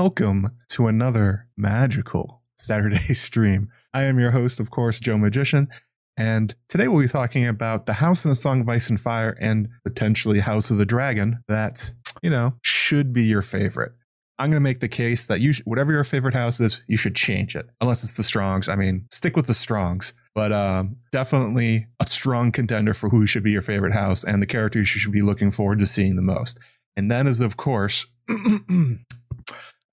welcome to another magical Saturday stream. I am your host, of course, Joe Magician, and today we'll be talking about the House in the Song of Ice and Fire and potentially House of the Dragon that, you know, should be your favorite. I'm going to make the case that you, whatever your favorite house is, you should change it, unless it's the Strongs. I mean, stick with the Strongs, but um, definitely a strong contender for who should be your favorite house and the characters you should be looking forward to seeing the most. And that is, of course,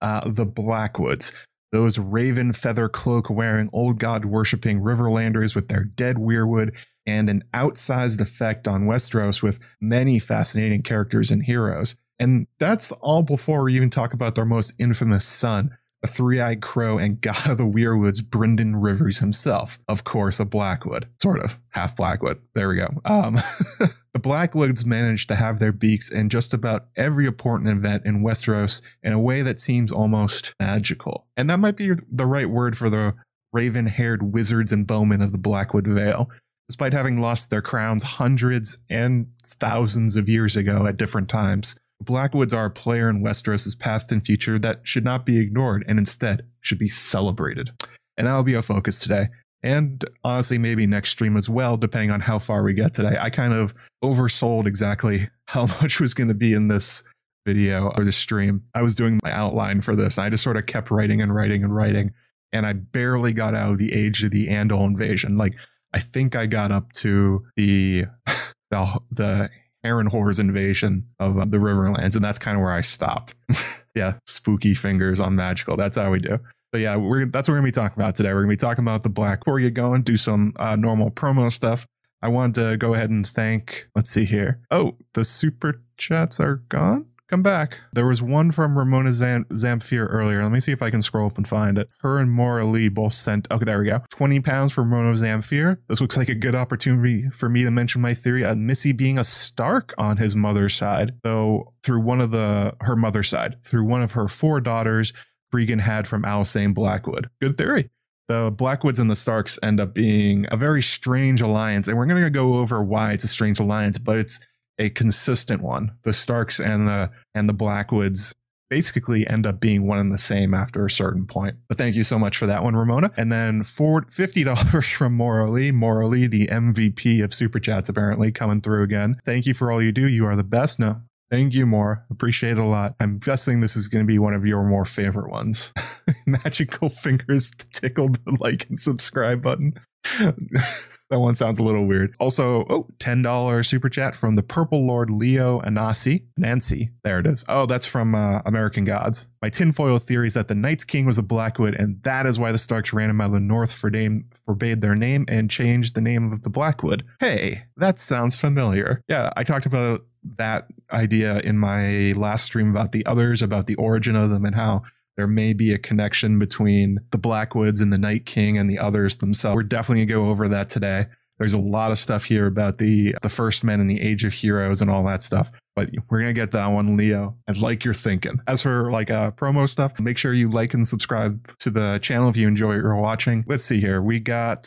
uh, the Blackwoods. Those raven feather cloak wearing old god worshipping Riverlanders with their dead weirwood and an outsized effect on Westeros with many fascinating characters and heroes. And that's all before we even talk about their most infamous son, a three eyed crow and god of the weirwoods, Brynden Rivers himself. Of course, a Blackwood, sort of half Blackwood. There we go. Um, the Blackwoods managed to have their beaks in just about every important event in Westeros in a way that seems almost magical. And that might be the right word for the raven haired wizards and bowmen of the Blackwood Vale. Despite having lost their crowns hundreds and thousands of years ago at different times, Blackwoods are a player in Westeros' past and future that should not be ignored and instead should be celebrated. And that'll be our focus today. And honestly, maybe next stream as well, depending on how far we get today. I kind of oversold exactly how much was going to be in this video or this stream. I was doing my outline for this. I just sort of kept writing and writing and writing. And I barely got out of the age of the Andal invasion. Like, I think I got up to the the, the Harrenhal's invasion of uh, the Riverlands, and that's kind of where I stopped. yeah, spooky fingers on magical. That's how we do. But yeah, we're that's what we're gonna be talking about today. We're gonna be talking about the black. Get going, do some uh, normal promo stuff. I wanted to go ahead and thank. Let's see here. Oh, the super chats are gone come back. There was one from Ramona Zam- Zamfir earlier. Let me see if I can scroll up and find it. Her and Maura Lee both sent, okay, there we go. 20 pounds for Ramona Zamfir. This looks like a good opportunity for me to mention my theory of Missy being a Stark on his mother's side. Though through one of the, her mother's side, through one of her four daughters, Cregan had from Alysanne Blackwood. Good theory the Blackwoods and the Starks end up being a very strange alliance. And we're going to go over why it's a strange alliance, but it's a consistent one. The Starks and the and the Blackwoods basically end up being one and the same after a certain point. But thank you so much for that one, Ramona. And then for $50 from Morally, Morally, the MVP of Super Chats, apparently coming through again. Thank you for all you do. You are the best. No, Thank you, more. Appreciate it a lot. I'm guessing this is going to be one of your more favorite ones. Magical fingers to tickle the like and subscribe button. that one sounds a little weird. Also, oh, $10 super chat from the Purple Lord Leo Anasi. Nancy. There it is. Oh, that's from uh, American Gods. My tinfoil theory is that the Night's King was a Blackwood, and that is why the Starks ran him out of the North, for name, forbade their name, and changed the name of the Blackwood. Hey, that sounds familiar. Yeah, I talked about that idea in my last stream about the others, about the origin of them, and how there may be a connection between the Blackwoods and the Night King and the others themselves. We're definitely gonna go over that today. There's a lot of stuff here about the the first men and the age of heroes and all that stuff. But we're gonna get that one, Leo. I like your thinking. As for like uh, promo stuff, make sure you like and subscribe to the channel if you enjoy you're watching. Let's see here. We got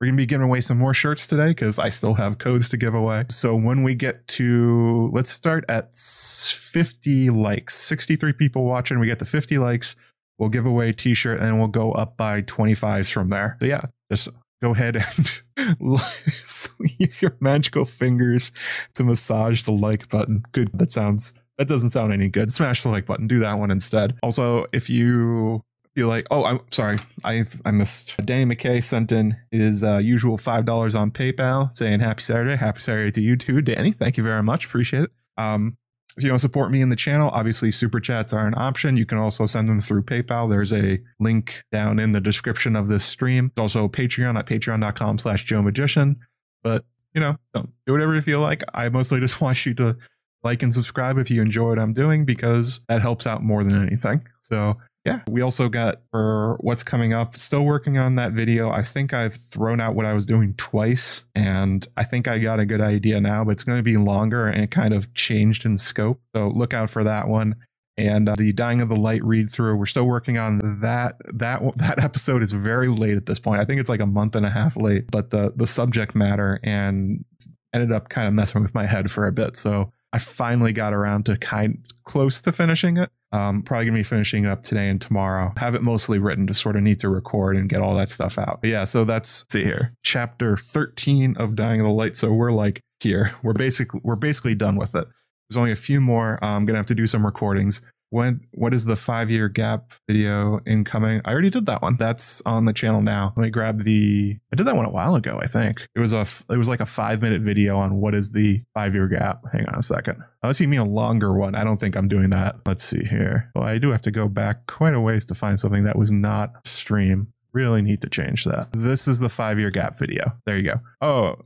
we're gonna be giving away some more shirts today because I still have codes to give away. So when we get to let's start at 50 likes, 63 people watching. We get the 50 likes. We'll give away a t-shirt and we'll go up by 25s from there. So yeah, just go ahead and use your magical fingers to massage the like button. Good. That sounds that doesn't sound any good. Smash the like button. Do that one instead. Also, if you feel like, oh, I'm sorry, I I missed. Danny McKay sent in his uh, usual five dollars on PayPal, saying Happy Saturday, Happy Saturday to you too, Danny. Thank you very much. Appreciate it. Um, if you want to support me in the channel, obviously super chats are an option. You can also send them through PayPal. There's a link down in the description of this stream. It's also Patreon at patreon.com slash Joe Magician. But, you know, do whatever you feel like. I mostly just want you to like and subscribe if you enjoy what I'm doing because that helps out more than anything. So yeah, we also got for what's coming up, still working on that video. I think I've thrown out what I was doing twice, and I think I got a good idea now, but it's going to be longer and it kind of changed in scope. So look out for that one. And uh, the Dying of the Light read through, we're still working on that. That that episode is very late at this point. I think it's like a month and a half late, but the the subject matter and ended up kind of messing with my head for a bit. So I finally got around to kind close to finishing it Um, probably gonna be finishing it up today and tomorrow. Have it mostly written, just sort of need to record and get all that stuff out. But yeah, so that's see here, chapter 13 of Dying of the Light. So we're like here, we're basically we're basically done with it. There's only a few more. I'm gonna have to do some recordings when what is the five year gap video incoming? I already did that one. That's on the channel now. Let me grab the. I did that one a while ago. I think it was a. It was like a five minute video on what is the five year gap. Hang on a second. Unless you mean a longer one, I don't think I'm doing that. Let's see here. Well, I do have to go back quite a ways to find something that was not stream. Really need to change that. This is the five year gap video. There you go. Oh,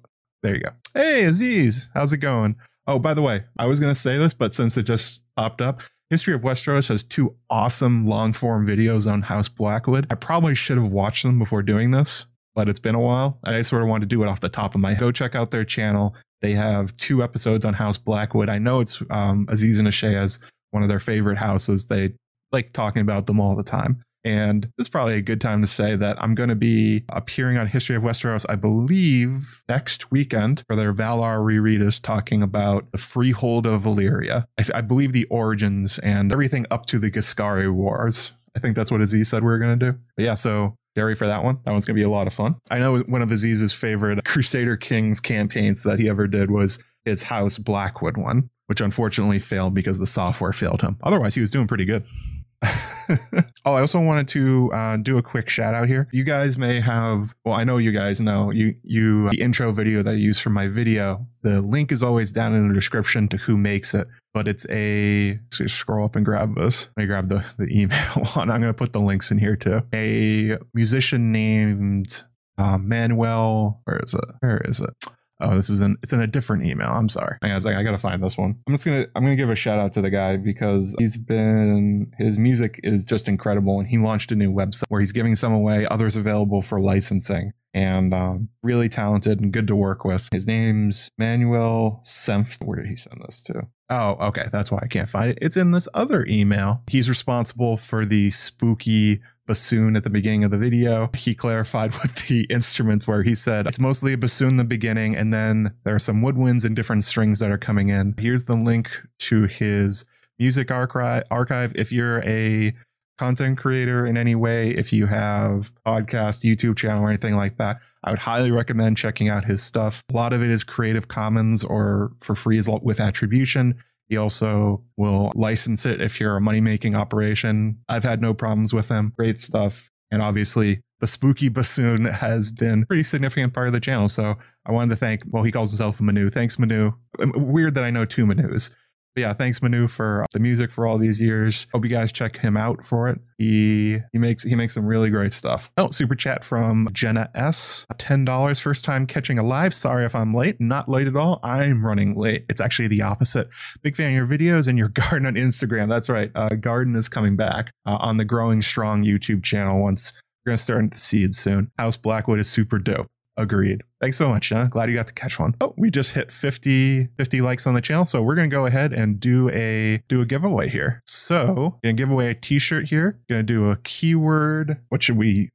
there you go. Hey, Aziz, how's it going? Oh, by the way, I was going to say this, but since it just popped up, History of Westeros has two awesome long form videos on House Blackwood. I probably should have watched them before doing this, but it's been a while. I sort of wanted to do it off the top of my head. Go check out their channel. They have two episodes on House Blackwood. I know it's um, Aziz and Ashay one of their favorite houses. They like talking about them all the time. And this is probably a good time to say that I'm going to be appearing on History of Westeros, I believe, next weekend for their Valar reread is talking about the freehold of Valyria. I, I believe the origins and everything up to the Giscari Wars. I think that's what Aziz said we were going to do. But yeah, so Gary for that one. That one's going to be a lot of fun. I know one of Aziz's favorite Crusader Kings campaigns that he ever did was his House Blackwood one, which unfortunately failed because the software failed him. Otherwise, he was doing pretty good. oh, I also wanted to uh, do a quick shout out here. You guys may have, well, I know you guys know you you the intro video that I use for my video. The link is always down in the description to who makes it, but it's a so scroll up and grab this. Let me grab the the email one. I'm going to put the links in here too. A musician named uh, Manuel. Where is it? Where is it? Oh, this is an it's in a different email. I'm sorry. I was like, I gotta find this one. I'm just gonna I'm gonna give a shout out to the guy because he's been his music is just incredible, and he launched a new website where he's giving some away, others available for licensing, and um, really talented and good to work with. His name's Manuel Senft. Where did he send this to? Oh, okay. That's why I can't find it. It's in this other email. He's responsible for the spooky bassoon at the beginning of the video. He clarified what the instruments were. He said it's mostly a bassoon in the beginning, and then there are some woodwinds and different strings that are coming in. Here's the link to his music archive. Archive. If you're a content creator in any way, if you have podcast, YouTube channel, or anything like that, I would highly recommend checking out his stuff. A lot of it is Creative Commons or for free is with attribution. He also will license it if you're a money making operation. I've had no problems with him. Great stuff. And obviously, the spooky bassoon has been a pretty significant part of the channel. So I wanted to thank, well, he calls himself Manu. Thanks, Manu. Um, weird that I know two Manus. But yeah, thanks Manu for the music for all these years. Hope you guys check him out for it. He he makes he makes some really great stuff. Oh, super chat from Jenna S. Ten dollars. First time catching a live. Sorry if I'm late. Not late at all. I'm running late. It's actually the opposite. Big fan of your videos and your garden on Instagram. That's right. Uh, garden is coming back uh, on the Growing Strong YouTube channel once we're gonna start the seeds soon. House Blackwood is super dope. Agreed. Thanks so much, Jenna. Glad you got to catch one. Oh, we just hit 50, 50 likes on the channel. So we're going to go ahead and do a do a giveaway here. So gonna give away a t-shirt here. Gonna do a keyword. What should we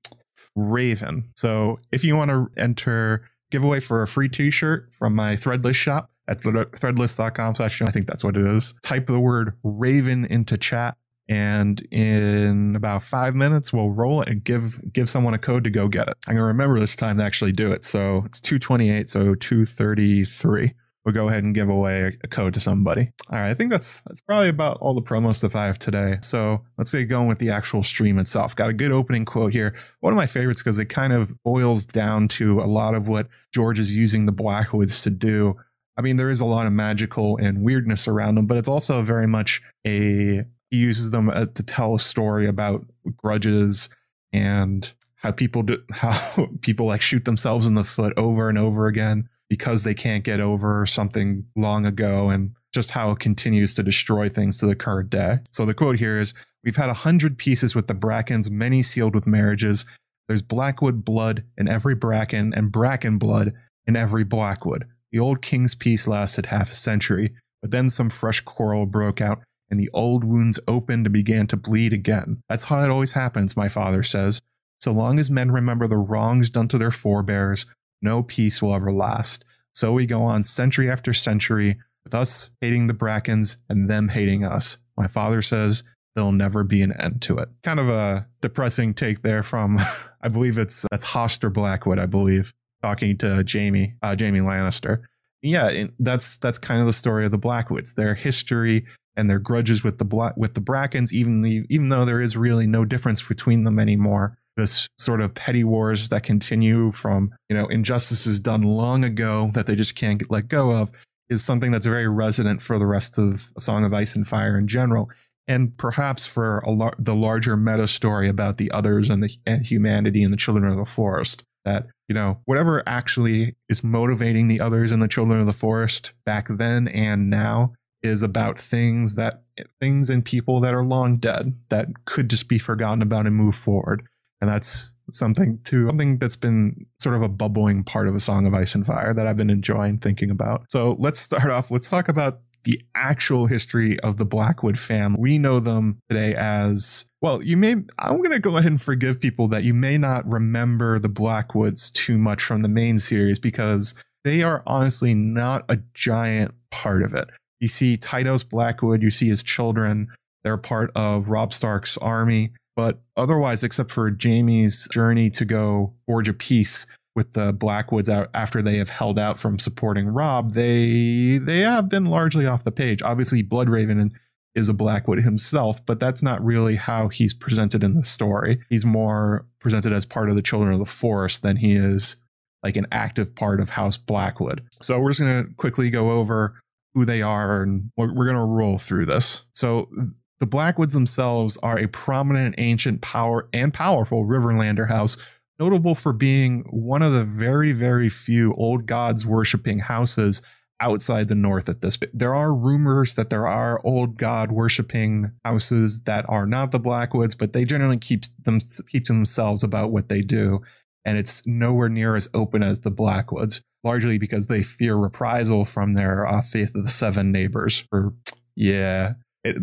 Raven. So if you want to enter giveaway for a free t-shirt from my threadless shop at threadless.com slash I think that's what it is. Type the word Raven into chat and in about five minutes we'll roll it and give give someone a code to go get it. I'm gonna remember this time to actually do it. So it's 228 so 233 we'll go ahead and give away a code to somebody. All right i think that's that's probably about all the promo stuff i have today. So let's get going with the actual stream itself. Got a good opening quote here. One of my favorites because it kind of boils down to a lot of what george is using the blackwoods to do. I mean, there is a lot of magical and weirdness around them, but it's also very much a he uses them as, to tell a story about grudges and how people do, how people like shoot themselves in the foot over and over again because they can't get over something long ago and just how it continues to destroy things to the current day. So the quote here is We've had a hundred peaces with the Brackens, many sealed with marriages. There's Blackwood blood in every Bracken and Bracken blood in every Blackwood. The old king's peace lasted half a century, but then some fresh quarrel broke out and the old wounds opened and began to bleed again. That's how it always happens, my father says. So long as men remember the wrongs done to their forebears, no peace will ever last. So we go on century after century, with us hating the Brackens and them hating us. My father says, there'll never be an end to it. Kind of a depressing take there from, I believe it's that's Hoster Blackwood, I believe, talking to Jamie, uh, Jaime Lannister. Yeah, that's that's kind of the story of the Blackwoods, their history and their grudges with the with the Brackens, even the, even though there is really no difference between them anymore. This sort of petty wars that continue from you know injustices done long ago that they just can't get let go of is something that's very resonant for the rest of A Song of Ice and Fire in general and perhaps for lar- the larger meta story about the others and the and humanity and the children of the forest that you know whatever actually is motivating the others and the children of the forest back then and now is about things that things and people that are long dead that could just be forgotten about and move forward and that's something to something that's been sort of a bubbling part of a song of ice and fire that i've been enjoying thinking about so let's start off let's talk about the actual history of the Blackwood family. We know them today as well. You may, I'm going to go ahead and forgive people that you may not remember the Blackwoods too much from the main series because they are honestly not a giant part of it. You see Tytos Blackwood, you see his children, they're part of Robb Stark's army. But otherwise, except for Jaime's journey to go forge a peace, with the Blackwoods out after they have held out from supporting Robb, they they have been largely off the page. Obviously, Bloodraven is a Blackwood himself, but that's not really how he's presented in the story. He's more presented as part of the Children of the Forest than he is like an active part of House Blackwood. So we're just going to quickly go over who they are and we're, we're going to roll through this. So the Blackwoods themselves are a prominent ancient power and powerful Riverlander house notable for being one of the very, very few old gods worshiping houses outside the north at this. There are rumors that there are old god worshiping houses that are not the Blackwoods, but they generally keep them keep themselves about what they do, and it's nowhere near as open as the Blackwoods. Largely because they fear reprisal from their uh, Faith of the Seven neighbors. Or yeah, it,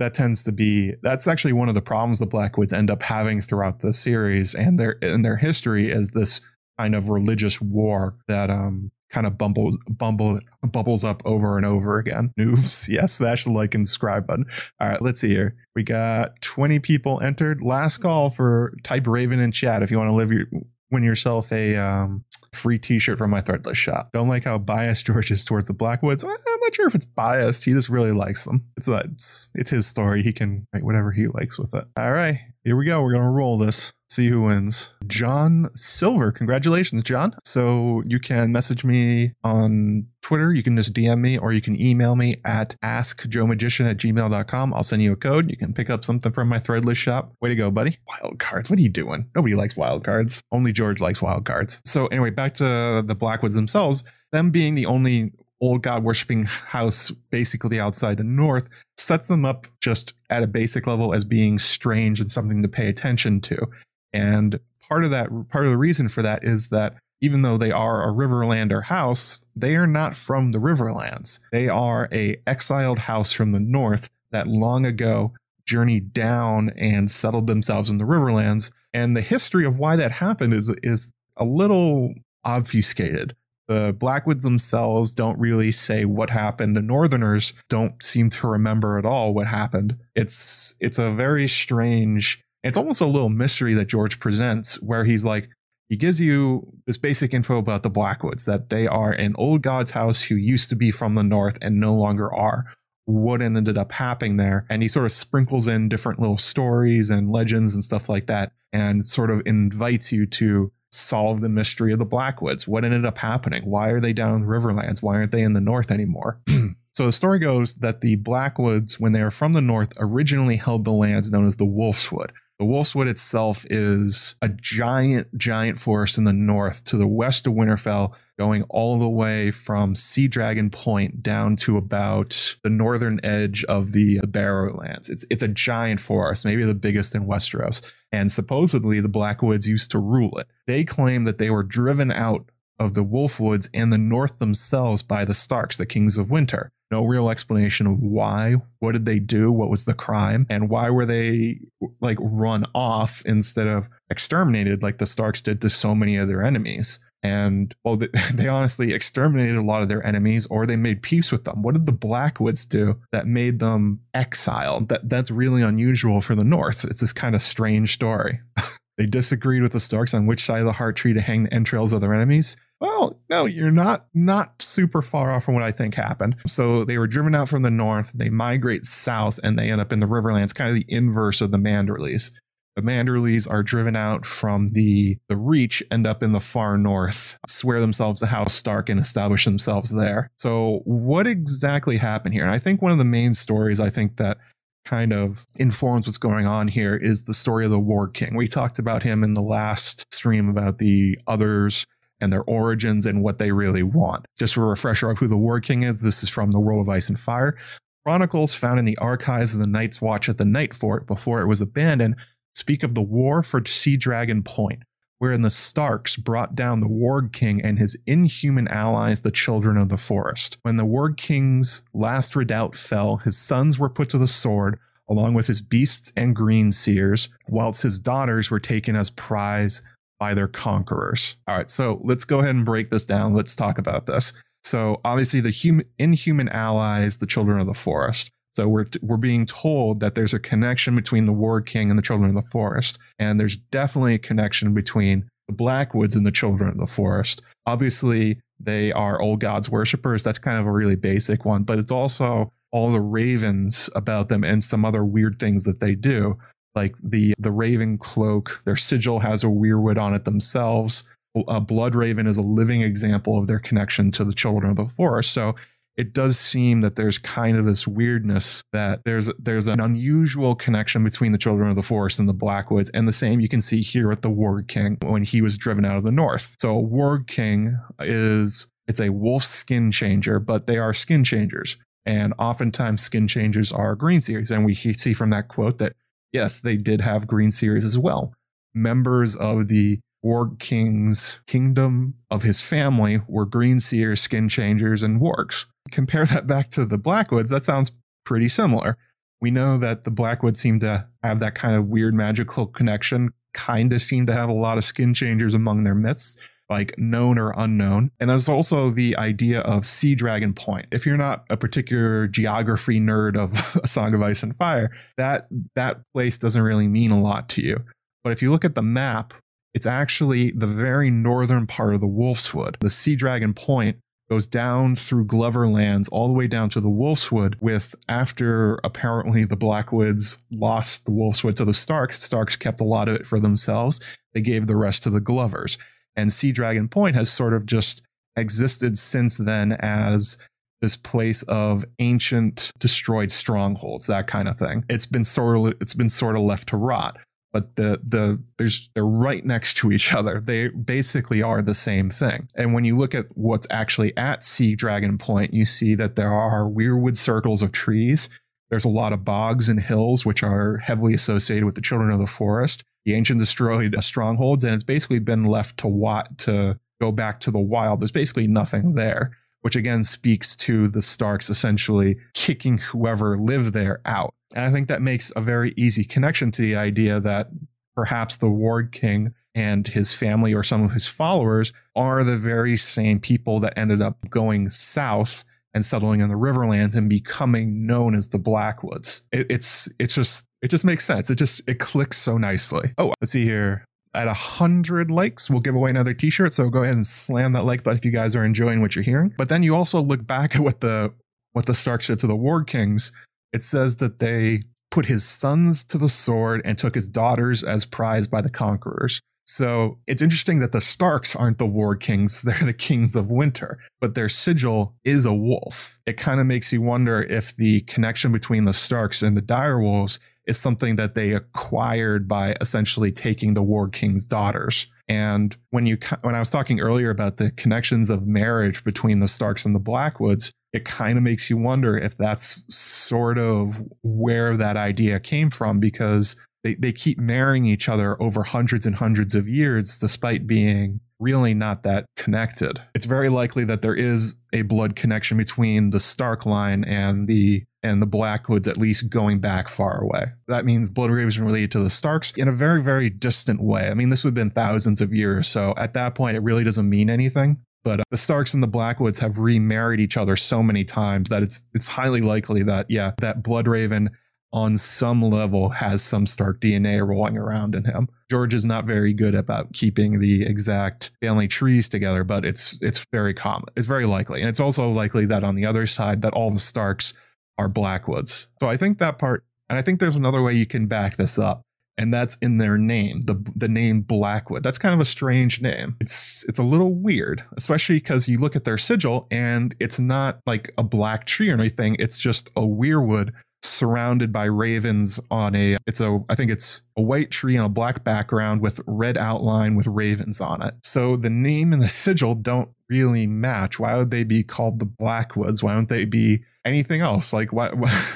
that tends to be that's actually one of the problems the Blackwoods end up having throughout the series and their and their history is this kind of religious war that um kind of bumbles bumble bubbles up over and over again. Noobs, yes, smash the like and subscribe button. All right, let's see here. We got 20 people entered. Last call for type Raven in chat if you want to live your win yourself a um free t-shirt from my threadless shop. Don't like how biased George is towards the Blackwoods. I'm not sure if it's biased. He just really likes them. It's it's, it's his story. He can write whatever he likes with it. All right, here we go. We're gonna roll this. See who wins. John Silver. Congratulations, John. So you can message me on Twitter. You can just DM me or you can email me at askjoemagician at gmail.com. I'll send you a code. You can pick up something from my threadless shop. Way to go, buddy. Wild cards. What are you doing? Nobody likes wild cards. Only George likes wild cards. So anyway, back to the Blackwoods themselves. Them being the only old god worshipping house basically outside the north sets them up just at a basic level as being strange and something to pay attention to and part of that part of the reason for that is that even though they are a riverlander house they are not from the riverlands they are a exiled house from the north that long ago journeyed down and settled themselves in the riverlands and the history of why that happened is is a little obfuscated the Blackwoods themselves don't really say what happened. The Northerners don't seem to remember at all what happened. It's it's a very strange. It's almost a little mystery that George presents, where he's like, he gives you this basic info about the Blackwoods that they are an old god's house who used to be from the north and no longer are. What ended up happening there, and he sort of sprinkles in different little stories and legends and stuff like that, and sort of invites you to solve the mystery of the Blackwoods. What ended up happening? Why are they down in the Riverlands? Why aren't they in the north anymore? so the story goes that the Blackwoods, when they were from the north, originally held the lands known as the Wolfswood. The Wolfswood itself is a giant, giant forest in the north to the west of Winterfell, going all the way from Sea Dragon Point down to about the northern edge of the, the Barrowlands. It's it's a giant forest, maybe the biggest in Westeros, and supposedly the Blackwoods used to rule it. They claim that they were driven out of the Wolfwoods and the North themselves by the Starks, the Kings of Winter. No real explanation of why. What did they do? What was the crime? And why were they like run off instead of exterminated like the Starks did to so many of their enemies? And well, they, honestly exterminated a lot of their enemies or they made peace with them. What did the Blackwoods do that made them exiled? That that's really unusual for the North. It's this kind of strange story. they disagreed with the Starks on which side of the heart tree to hang the entrails of their enemies. Well, no, you're not not super far off from what I think happened. So they were driven out from the north, they migrate south, and they end up in the Riverlands, kind of the inverse of the Manderleys. The Manderleys are driven out from the the Reach, end up in the far north, swear themselves to House Stark, and establish themselves there. So what exactly happened here? And I think one of the main stories I think that kind of informs what's going on here is the story of the Warg King. We talked about him in the last stream about the others and their origins and what they really want. Just a refresher of who the Warg King is, this is from the World of Ice and Fire. Chronicles found in the archives of the Night's Watch at the Night Fort before it was abandoned speak of the war for Sea Dragon Point, wherein the Starks brought down the Warg King and his inhuman allies, the Children of the Forest. When the Warg King's last redoubt fell, his sons were put to the sword, along with his beasts and green seers, whilst his daughters were taken as prize by their conquerors. All right, so let's go ahead and break this down. Let's talk about this. So obviously, the human, inhuman allies, the children of the forest. So we're we're being told that there's a connection between the Warg King and the Children of the Forest, and there's definitely a connection between the Blackwoods and the Children of the Forest. Obviously, they are old gods worshippers. That's kind of a really basic one, but it's also all the ravens about them and some other weird things that they do like the the raven cloak their sigil has a weirwood on it themselves. A blood raven is a living example of their connection to the children of the forest. So it does seem that there's kind of this weirdness that there's there's an unusual connection between the children of the forest and the blackwoods. And the same you can see here at the warg king when he was driven out of the north. So warg king is it's a wolf skin changer but they are skin changers. And oftentimes skin changers are green seers. And we see from that quote that yes, they did have green seers as well. Members of the Warg King's kingdom of his family were green seers, skin changers, and wargs. Compare that back to the Blackwoods, that sounds pretty similar. We know that the Blackwoods seem to have that kind of weird magical connection, kind of seem to have a lot of skin changers among their midst like known or unknown. And there's also the idea of Sea Dragon Point. If you're not a particular geography nerd of A Song of Ice and Fire, that that place doesn't really mean a lot to you. But if you look at the map, it's actually the very northern part of the Wolfswood. The Sea Dragon Point goes down through Glover Lands all the way down to the Wolfswood with after apparently the Blackwoods lost the Wolfswood to the Starks, Starks kept a lot of it for themselves. They gave the rest to the Glovers. And Sea Dragon Point has sort of just existed since then as this place of ancient destroyed strongholds, that kind of thing. It's been sort of it's been sort of left to rot. But the the there's they're right next to each other. They basically are the same thing. And when you look at what's actually at Sea Dragon Point, you see that there are weirwood circles of trees. There's a lot of bogs and hills, which are heavily associated with the children of the forest the ancient destroyed uh, strongholds, and it's basically been left to what to go back to the wild. There's basically nothing there, which again speaks to the Starks essentially kicking whoever lived there out. And I think that makes a very easy connection to the idea that perhaps the Warg King and his family or some of his followers are the very same people that ended up going south and settling in the Riverlands and becoming known as the Blackwoods. It, it's it's just it just makes sense. It just it clicks so nicely. Oh, let's see here. At a hundred likes, we'll give away another T-shirt. So go ahead and slam that like button if you guys are enjoying what you're hearing. But then you also look back at what the what the Stark said to the Warg Kings. It says that they put his sons to the sword and took his daughters as prize by the conquerors. So it's interesting that the Starks aren't the warg Kings, they're the Kings of Winter, but their sigil is a wolf. It kind of makes you wonder if the connection between the Starks and the Direwolves is something that they acquired by essentially taking the warg King's daughters. And when you when I was talking earlier about the connections of marriage between the Starks and the Blackwoods, it kind of makes you wonder if that's sort of where that idea came from because they, they keep marrying each other over hundreds and hundreds of years despite being really not that connected. It's very likely that there is a blood connection between the Stark line and the and the Blackwoods at least going back far away. That means Blood Raven related to the Starks in a very, very distant way. I mean, this would have been thousands of years, so at that point, it really doesn't mean anything. But uh, the Starks and the Blackwoods have remarried each other so many times that it's it's highly likely that yeah, that Bloodraven on some level has some Stark DNA rolling around in him. George is not very good about keeping the exact family trees together, but it's it's very common. It's very likely. And it's also likely that on the other side that all the Starks are Blackwoods. So I think that part and I think there's another way you can back this up. And that's in their name, the the name Blackwood. That's kind of a strange name. It's it's a little weird, especially because you look at their sigil and it's not like a black tree or anything. It's just a weirwood surrounded by ravens on a it's a I think it's a white tree on a black background with red outline with ravens on it. So the name and the sigil don't really match. Why would they be called the Blackwoods? Why don't they be anything else? Like what,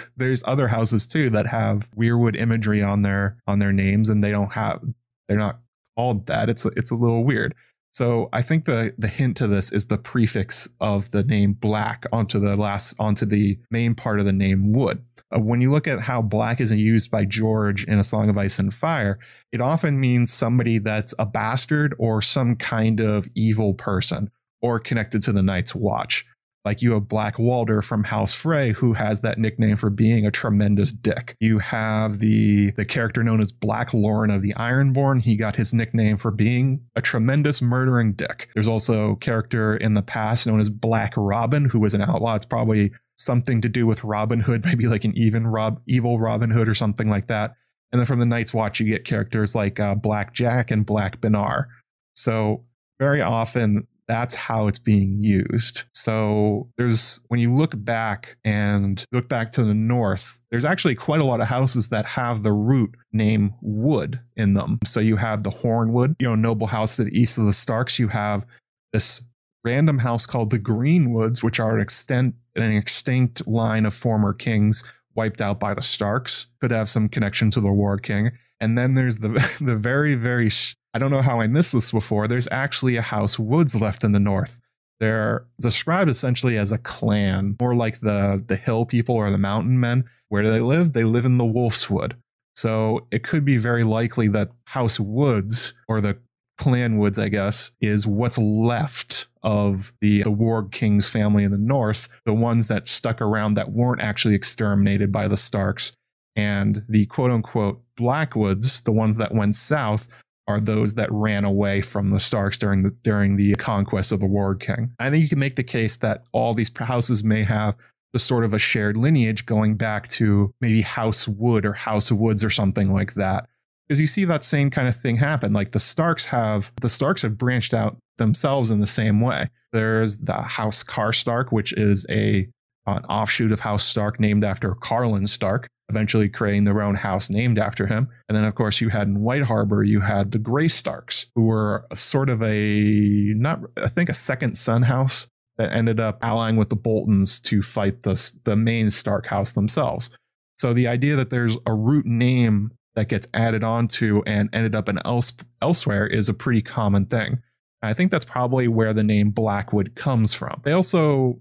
there's other houses too that have weirwood imagery on their on their names and they don't have they're not called that. It's it's a little weird. So I think the the hint to this is the prefix of the name black onto the last onto the main part of the name wood. Uh, when you look at how black is used by George in A Song of Ice and Fire, it often means somebody that's a bastard or some kind of evil person or connected to the Night's Watch. Like you have Black Walder from House Frey, who has that nickname for being a tremendous dick. You have the the character known as Black Lorn of the Ironborn. He got his nickname for being a tremendous murdering dick. There's also a character in the past known as Black Robin, who was an outlaw. It's probably something to do with Robin Hood, maybe like an even Rob, evil Robin Hood or something like that. And then from the Night's Watch, you get characters like uh, Black Jack and Black Bernarr. So very often that's how it's being used. So there's when you look back and look back to the north, there's actually quite a lot of houses that have the root name Wood in them. So you have the Hornwood, you know, noble house to the east of the Starks. You have this random house called the Greenwoods, which are an extent an extinct line of former kings wiped out by the Starks. Could have some connection to the Warg King. And then there's the the very very I don't know how I missed this before. There's actually a house Woods left in the north. They're described essentially as a clan, more like the the hill people or the mountain men. Where do they live? They live in the Wolf's Wood. So it could be very likely that House Woods or the Clan Woods, I guess, is what's left of the, the Warg King's family in the north, the ones that stuck around that weren't actually exterminated by the Starks. And the quote unquote Blackwoods, the ones that went south, are those that ran away from the Starks during the during the conquest of the Warg King. I think you can make the case that all these houses may have the sort of a shared lineage going back to maybe House Wood or House Woods or something like that. Because you see that same kind of thing happen. Like the Starks have the Starks have branched out themselves in the same way. There's the House Karstark, which is a an offshoot of House Stark named after Karlon Stark eventually creating their own house named after him. And then, of course, you had in White Harbor, you had the Grey Starks, who were sort of a, not, I think, a second son house that ended up allying with the Boltons to fight the, the main Stark house themselves. So the idea that there's a root name that gets added onto and ended up in else, elsewhere is a pretty common thing. I think that's probably where the name Blackwood comes from. They also,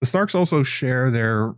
the Starks also share their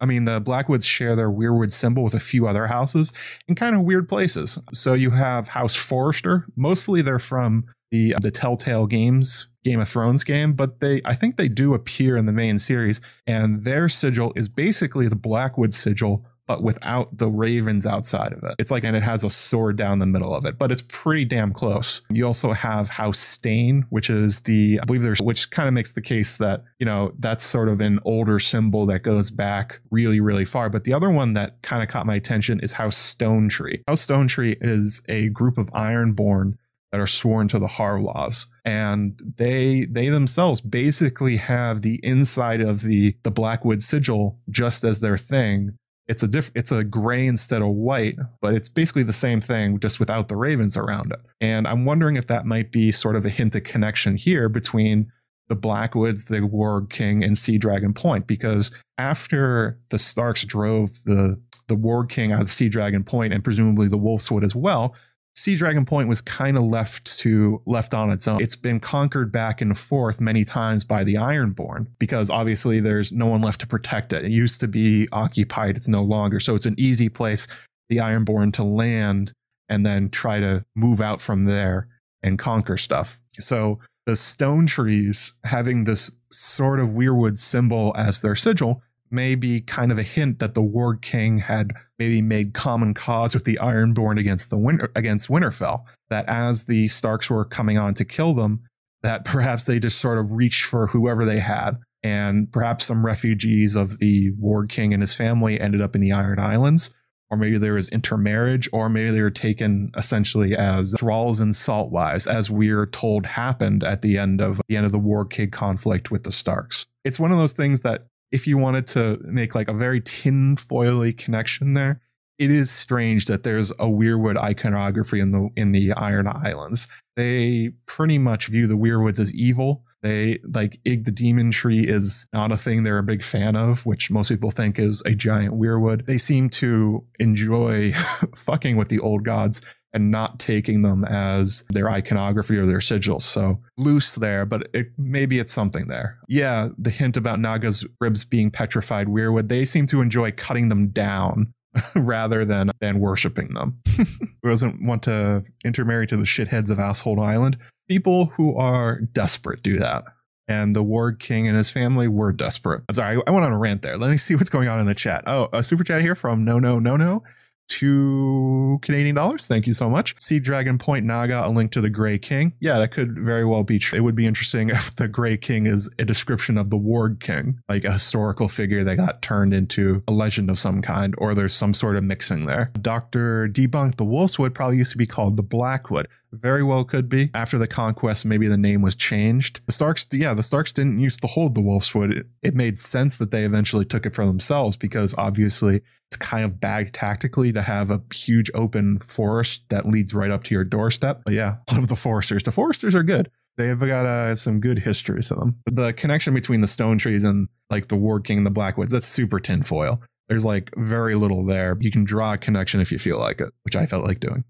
I mean, the Blackwoods share their Weirwood symbol with a few other houses in kind of weird places. So you have House Forrester. Mostly they're from the uh, the Telltale Games Game of Thrones game, but they I think they do appear in the main series, and their sigil is basically the Blackwood sigil but without the ravens outside of it. It's like, and it has a sword down the middle of it, but it's pretty damn close. You also have House Stain, which is the, I believe there's, which kind of makes the case that, you know, that's sort of an older symbol that goes back really, really far. But the other one that kind of caught my attention is House Stone Tree. House Stone Tree is a group of Ironborn that are sworn to the Harlaws, and they they themselves basically have the inside of the the Blackwood sigil just as their thing, it's a diff- it's a gray instead of white, but it's basically the same thing just without the ravens around it. And I'm wondering if that might be sort of a hint of connection here between the Blackwoods, the Warg King, and Sea Dragon Point, because after the Starks drove the the Warg King out of Sea Dragon Point and presumably the Wolf's Wood as well, Sea Dragon Point was kind of left to left on its own. It's been conquered back and forth many times by the Ironborn because obviously there's no one left to protect it. It used to be occupied, it's no longer. So it's an easy place the Ironborn to land and then try to move out from there and conquer stuff. So the stone trees having this sort of weirwood symbol as their sigil may be kind of a hint that the Warg King had maybe made common cause with the Ironborn against the winter against Winterfell. That as the Starks were coming on to kill them, that perhaps they just sort of reached for whoever they had. And perhaps some refugees of the Warg King and his family ended up in the Iron Islands, or maybe there was intermarriage, or maybe they were taken essentially as thralls and salt wives, as we're told happened at the end of the end of the Warg King conflict with the Starks. It's one of those things that if you wanted to make like a very tinfoily connection there, it is strange that there's a Weirwood iconography in the in the Iron Islands. They pretty much view the Weirwoods as evil. They like Ygg the Demon Tree is not a thing they're a big fan of, which most people think is a giant Weirwood. They seem to enjoy fucking with the old gods and not taking them as their iconography or their sigils. So loose there, but it, maybe it's something there. Yeah, the hint about Naga's ribs being petrified weirwood, they seem to enjoy cutting them down rather than than worshiping them. Who doesn't want to intermarry to the shitheads of Asshole Island? People who are desperate do that. And the Warg King and his family were desperate. Sorry, I went on a rant there. Let me see what's going on in the chat. Oh, a super chat here from No No No No two Canadian dollars. Thank you so much. Sea Dragon Point Naga, a link to the Grey King. Yeah, that could very well be true. It would be interesting if the Grey King is a description of the Warg King, like a historical figure that got turned into a legend of some kind, or there's some sort of mixing there. Dr. Debunk the Wolfswood probably used to be called the Blackwood. Very well could be. After the conquest, maybe the name was changed. The Starks, yeah, the Starks didn't used to hold the Wolfswood. It, it made sense that they eventually took it for themselves because obviously it's kind of bad tactically to have a huge open forest that leads right up to your doorstep. But yeah, love the foresters. The foresters are good. They've got uh, some good history to them. The connection between the stone trees and like the Warg King and the Blackwoods, that's super tinfoil. There's like very little there. You can draw a connection if you feel like it, which I felt like doing.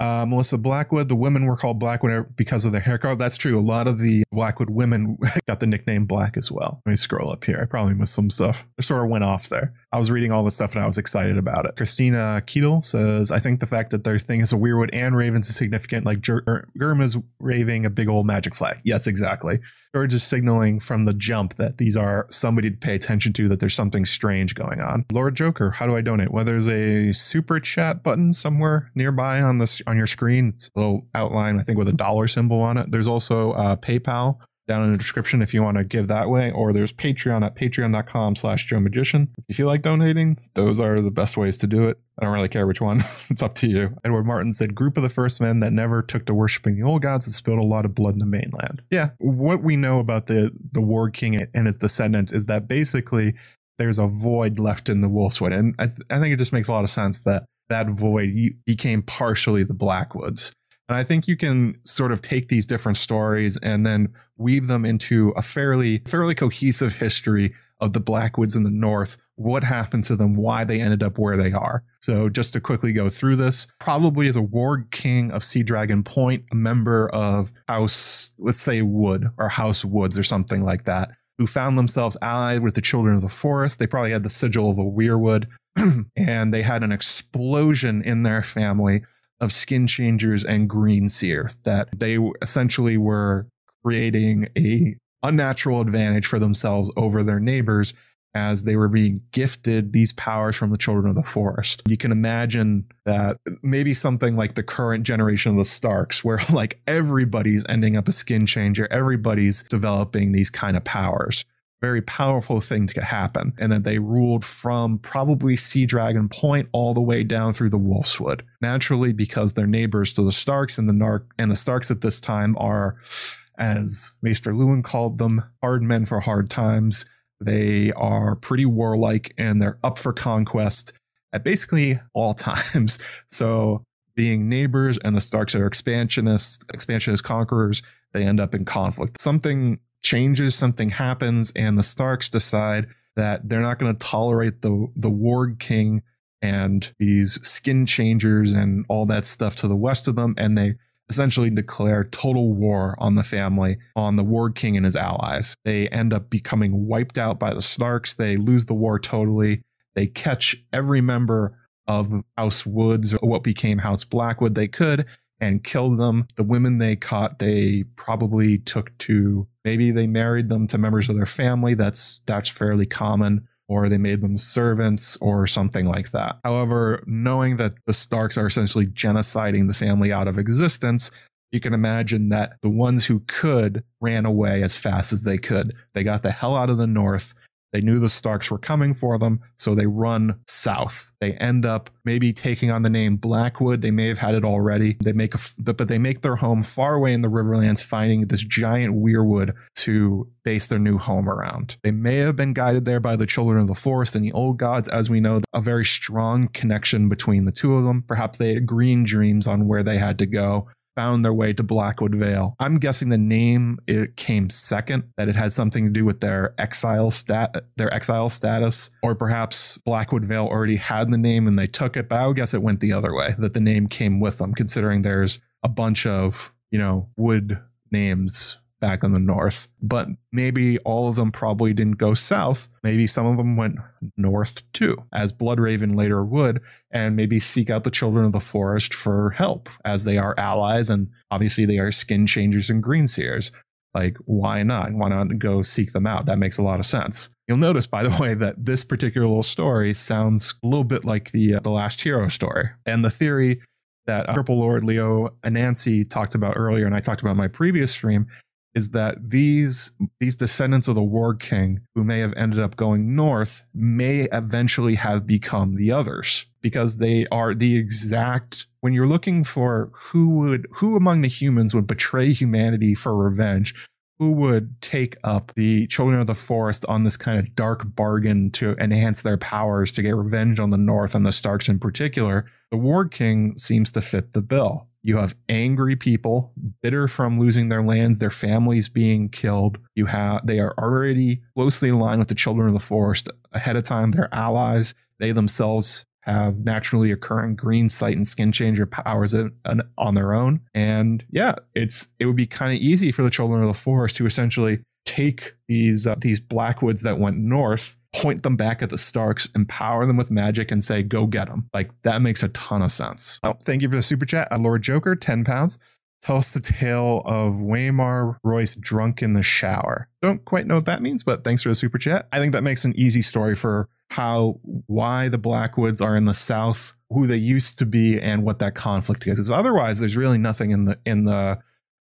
Uh, Melissa Blackwood, the women were called Blackwood because of their hair color. That's true. A lot of the Blackwood women got the nickname Black as well. Let me scroll up here. I probably missed some stuff. I sort of went off there. I was reading all this stuff and I was excited about it. Christina Keedle says, I think the fact that their thing is a Weirwood and Ravens is significant, like Ger- is raving a big old magic flag. Yes, exactly. Or just signaling from the jump that these are somebody to pay attention to, that there's something strange going on. Lord Joker, how do I donate? Well, there's a super chat button somewhere nearby on this on your screen. It's a little outline, I think, with a dollar symbol on it. There's also uh, PayPal down in the description if you want to give that way or there's patreon at patreon.com slash joe magician if you feel like donating those are the best ways to do it. I don't really care which one. It's up to you. Edward martin said group of the first men that never took to worshiping the old gods and spilled a lot of blood in the mainland. Yeah what we know about the the warg king and his descendants is that basically there's a void left in the wolfswood and i, th- I think it just makes a lot of sense that that void became partially the blackwoods. And I think you can sort of take these different stories and then weave them into a fairly fairly cohesive history of the Blackwoods in the North, what happened to them, why they ended up where they are. So just to quickly go through this, probably the Warg King of Sea Dragon Point, a member of House, let's say Wood or House Woods or something like that, who found themselves allied with the Children of the Forest. They probably had the sigil of a Weirwood, and they had an explosion in their family of skin changers and green seers that they essentially were creating a unnatural advantage for themselves over their neighbors as they were being gifted these powers from the children of the forest. You can imagine that maybe something like the current generation of the Starks, where like everybody's ending up a skin changer, everybody's developing these kind of powers very powerful thing to happen. And that they ruled from probably Sea Dragon Point all the way down through the Wolfswood. Naturally, because they're neighbors to the Starks, and the Narc and the Starks at this time are, as Maester Luwin called them, hard men for hard times. They are pretty warlike and they're up for conquest at basically all times. So being neighbors and the Starks are expansionists, expansionist conquerors, they end up in conflict. Something changes, something happens, and the Starks decide that they're not going to tolerate the the Warg King and these skin changers and all that stuff to the west of them. And they essentially declare total war on the family, on the Warg King and his allies. They end up becoming wiped out by the Starks. They lose the war totally. They catch every member of House Woods, what became House Blackwood, they could, and kill them. The women they caught, they probably took to maybe they married them to members of their family. That's that's fairly common or they made them servants or something like that. However, knowing that the Starks are essentially genociding the family out of existence, you can imagine that the ones who could ran away as fast as they could. They got the hell out of the north they knew the Starks were coming for them, so they run south. They end up maybe taking on the name Blackwood. They may have had it already. They make a, but they make their home far away in the Riverlands, finding this giant weirwood to base their new home around. They may have been guided there by the children of the forest and the old gods, as we know, a very strong connection between the two of them. Perhaps they had green dreams on where they had to go found their way to Blackwood Vale. I'm guessing the name it came second, that it had something to do with their exile stat their exile status, or perhaps Blackwood Vale already had the name and they took it, but I would guess it went the other way, that the name came with them, considering there's a bunch of, you know, wood names back in the north. But maybe all of them probably didn't go south. Maybe some of them went north too, as Bloodraven later would, and maybe seek out the children of the forest for help, as they are allies, and obviously they are skin changers and greenseers. Like, why not? Why not go seek them out? That makes a lot of sense. You'll notice, by the way, that this particular little story sounds a little bit like the uh, the Last Hero story, and the theory that Purple Lord Leo Anansi talked about earlier, and I talked about in my previous stream, is that these these descendants of the Warg King who may have ended up going north may eventually have become the others because they are the exact when you're looking for who would who among the humans would betray humanity for revenge who would take up the children of the forest on this kind of dark bargain to enhance their powers to get revenge on the north and the starks in particular the warg king seems to fit the bill you have angry people, bitter from losing their lands, their families being killed. You have they are already closely aligned with the children of the forest ahead of time. They're allies. They themselves have naturally occurring green sight and skin changer powers on their own. And yeah, it's it would be kind of easy for the children of the forest to essentially take these uh, these blackwoods that went north point them back at the Starks, empower them with magic, and say, go get them. Like that makes a ton of sense. Oh, thank you for the super chat. Uh, Lord Joker, 10 pounds. Tell us the tale of Waymar Royce drunk in the shower. Don't quite know what that means, but thanks for the super chat. I think that makes an easy story for how, why the Blackwoods are in the South, who they used to be, and what that conflict is. Because otherwise, there's really nothing in the in the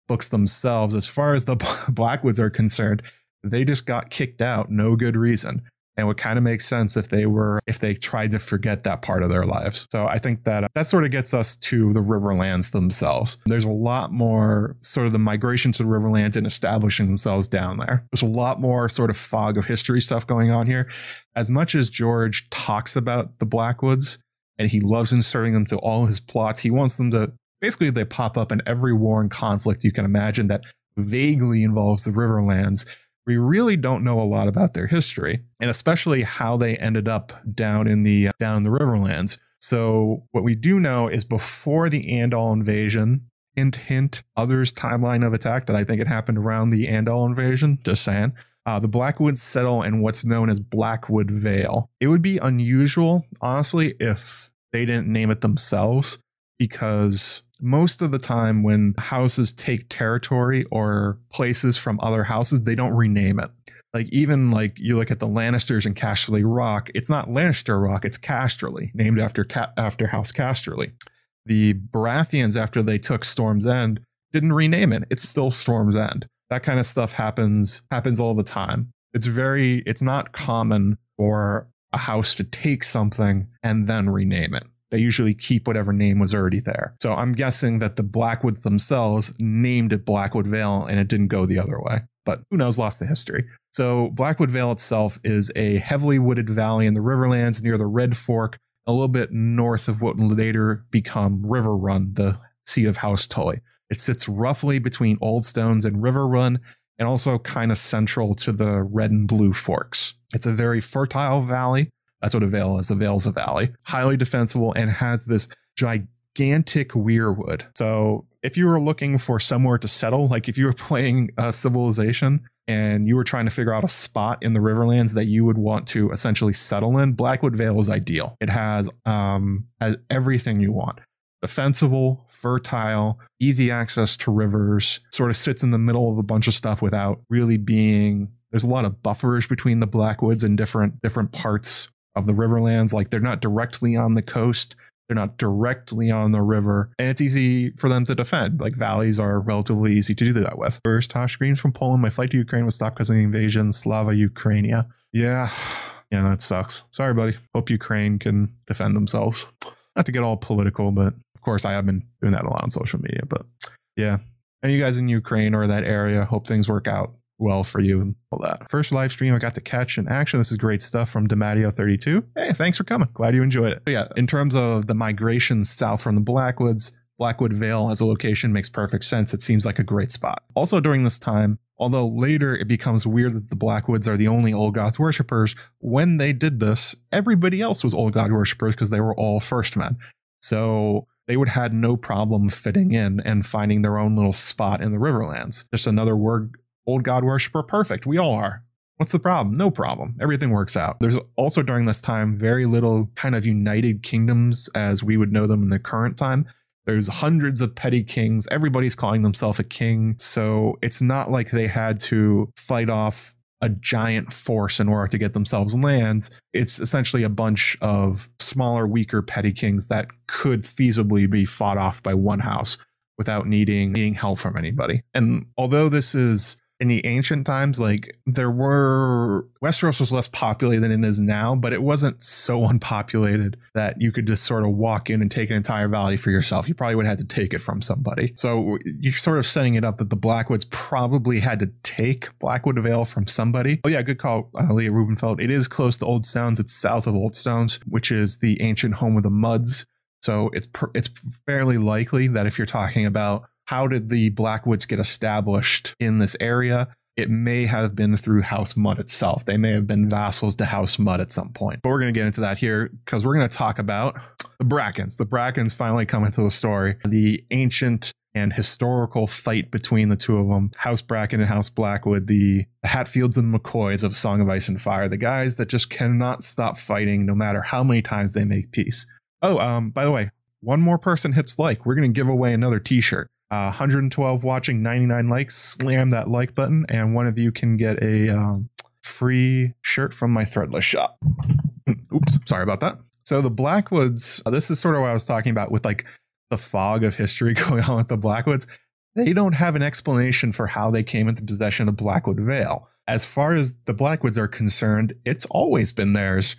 books themselves as far as the Blackwoods are concerned. They just got kicked out, no good reason and would kind of make sense if they were if they tried to forget that part of their lives. So I think that uh, that sort of gets us to the Riverlands themselves. There's a lot more sort of the migration to the Riverlands and establishing themselves down there. There's a lot more sort of fog of history stuff going on here. As much as George talks about the Blackwoods and he loves inserting them to all his plots, he wants them to basically they pop up in every war and conflict you can imagine that vaguely involves the Riverlands we really don't know a lot about their history and especially how they ended up down in the down in the riverlands so what we do know is before the andal invasion hint hint others timeline of attack that i think it happened around the andal invasion just saying uh, the Blackwoods settle in what's known as Blackwood Vale. It would be unusual, honestly, if they didn't name it themselves, because most of the time when houses take territory or places from other houses, they don't rename it. Like even like you look at the Lannisters and Casterly Rock, it's not Lannister Rock, it's Casterly, named after Ca- after House Casterly. The Baratheons, after they took Storm's End, didn't rename it. It's still Storm's End. That kind of stuff happens happens all the time. It's very it's not common for a house to take something and then rename it they usually keep whatever name was already there. So I'm guessing that the Blackwoods themselves named it Blackwood Vale and it didn't go the other way. But who knows, lost the history. So Blackwood Vale itself is a heavily wooded valley in the Riverlands near the Red Fork, a little bit north of what would later become Riverrun, the seat of House Tully. It sits roughly between Old Stones and Riverrun, and also kind of central to the Red and Blue Forks. It's a very fertile valley That's what a vale is. A vale is a valley. Highly defensible and has this gigantic weirwood. So if you were looking for somewhere to settle, like if you were playing a civilization and you were trying to figure out a spot in the Riverlands that you would want to essentially settle in, Blackwood Vale is ideal. It has um has everything you want. Defensible, fertile, easy access to rivers, sort of sits in the middle of a bunch of stuff without really being there's a lot of buffers between the Blackwoods and different different parts of the Riverlands. Like they're not directly on the coast, they're not directly on the river, and it's easy for them to defend. Like valleys are relatively easy to do that with. First, Tosh Greens from Poland. My flight to Ukraine was stopped because of the invasion. Slava Ukrainia. Yeah, yeah, that sucks. Sorry, buddy. Hope Ukraine can defend themselves. Not to get all political, but of course, I have been doing that a lot on social media. But yeah, and you guys in Ukraine or that area, hope things work out well for you and all that. First live stream I got to catch in action. This is great stuff from Demadio32. Hey, thanks for coming. Glad you enjoyed it. But yeah, in terms of the migration south from the Blackwoods, Blackwood Vale as a location makes perfect sense. It seems like a great spot. Also, during this time, although later it becomes weird that the Blackwoods are the only old gods worshippers, when they did this, everybody else was old god worshippers because they were all first men. So they would have had no problem fitting in and finding their own little spot in the Riverlands. Just another word old god worshiper, perfect. We all are. What's the problem? No problem. Everything works out. There's also during this time very little kind of united kingdoms as we would know them in the current time. There's hundreds of petty kings. Everybody's calling themselves a king. So it's not like they had to fight off a giant force in order to get themselves lands. It's essentially a bunch of smaller, weaker petty kings that could feasibly be fought off by one house without needing needing help from anybody. And although this is in the ancient times, like there were Westeros was less populated than it is now, but it wasn't so unpopulated that you could just sort of walk in and take an entire valley for yourself. You probably would have had to take it from somebody. So you're sort of setting it up that the Blackwoods probably had to take Blackwood Vale from somebody. Oh yeah, good call, uh, Leah Rubenfeld. It is close to Old Stones. It's south of Old Stones, which is the ancient home of the Mudds. So it's it's fairly likely that if you're talking about how did the Blackwoods get established in this area? It may have been through House Mudd itself. They may have been vassals to House Mudd at some point. But we're going to get into that here because we're going to talk about the Brackens. The Brackens finally come into the story. The ancient and historical fight between the two of them House Bracken and House Blackwood, the Hatfields and McCoys of Song of Ice and Fire, the guys that just cannot stop fighting no matter how many times they make peace. Oh, um, by the way, one more person hits like, we're going to give away another t shirt. Uh, 112 watching, 99 likes. Slam that like button, and one of you can get a um, free shirt from my threadless shop. Oops, sorry about that. So the Blackwoods, uh, this is sort of what I was talking about with like the fog of history going on with the Blackwoods. They don't have an explanation for how they came into possession of Blackwood Vale. As far as the Blackwoods are concerned, it's always been theirs.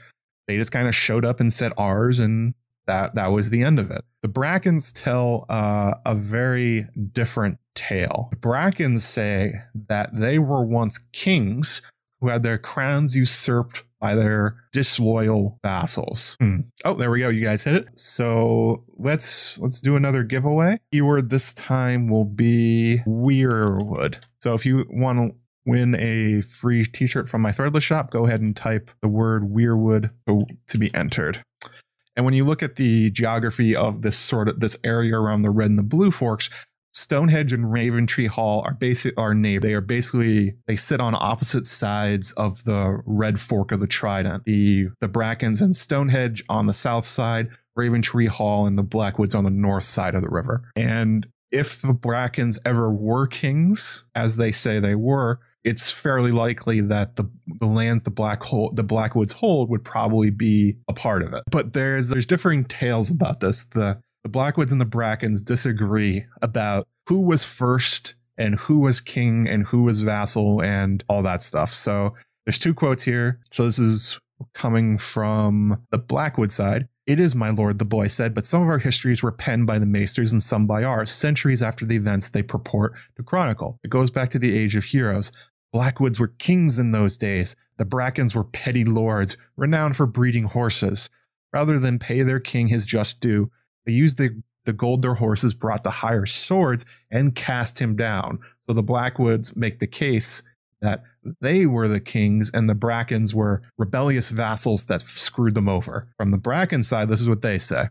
They just kind of showed up and said ours, and that that was the end of it. The Brackens tell uh, a very different tale. The Brackens say that they were once kings who had their crowns usurped by their disloyal vassals. Hmm. Oh, there we go. You guys hit it. So let's let's do another giveaway. Keyword this time will be weirwood. So if you want to win a free t-shirt from my threadless shop, go ahead and type the word weirwood to, to be entered. And when you look at the geography of this sort of this area around the red and the blue forks, Stonehenge and Raventree Hall are basic are neighbor. They are basically they sit on opposite sides of the red fork of the Trident. The the Brackens and Stonehenge on the south side, Raventree Hall and the Blackwoods on the north side of the river. And if the Brackens ever were kings, as they say they were, it's fairly likely that the the lands the black hole the blackwoods hold would probably be a part of it. But there's there's differing tales about this. The the blackwoods and the brackens disagree about who was first and who was king and who was vassal and all that stuff. So there's two quotes here. So this is coming from the blackwood side. It is, my lord, the boy said, but some of our histories were penned by the maesters and some by ours, centuries after the events they purport to chronicle. It goes back to the age of heroes. Blackwoods were kings in those days. The Brackens were petty lords, renowned for breeding horses. Rather than pay their king his just due, they used the, the gold their horses brought to hire swords and cast him down. So the Blackwoods make the case that they were the kings and the Brackens were rebellious vassals that screwed them over. From the Bracken side, this is what they say.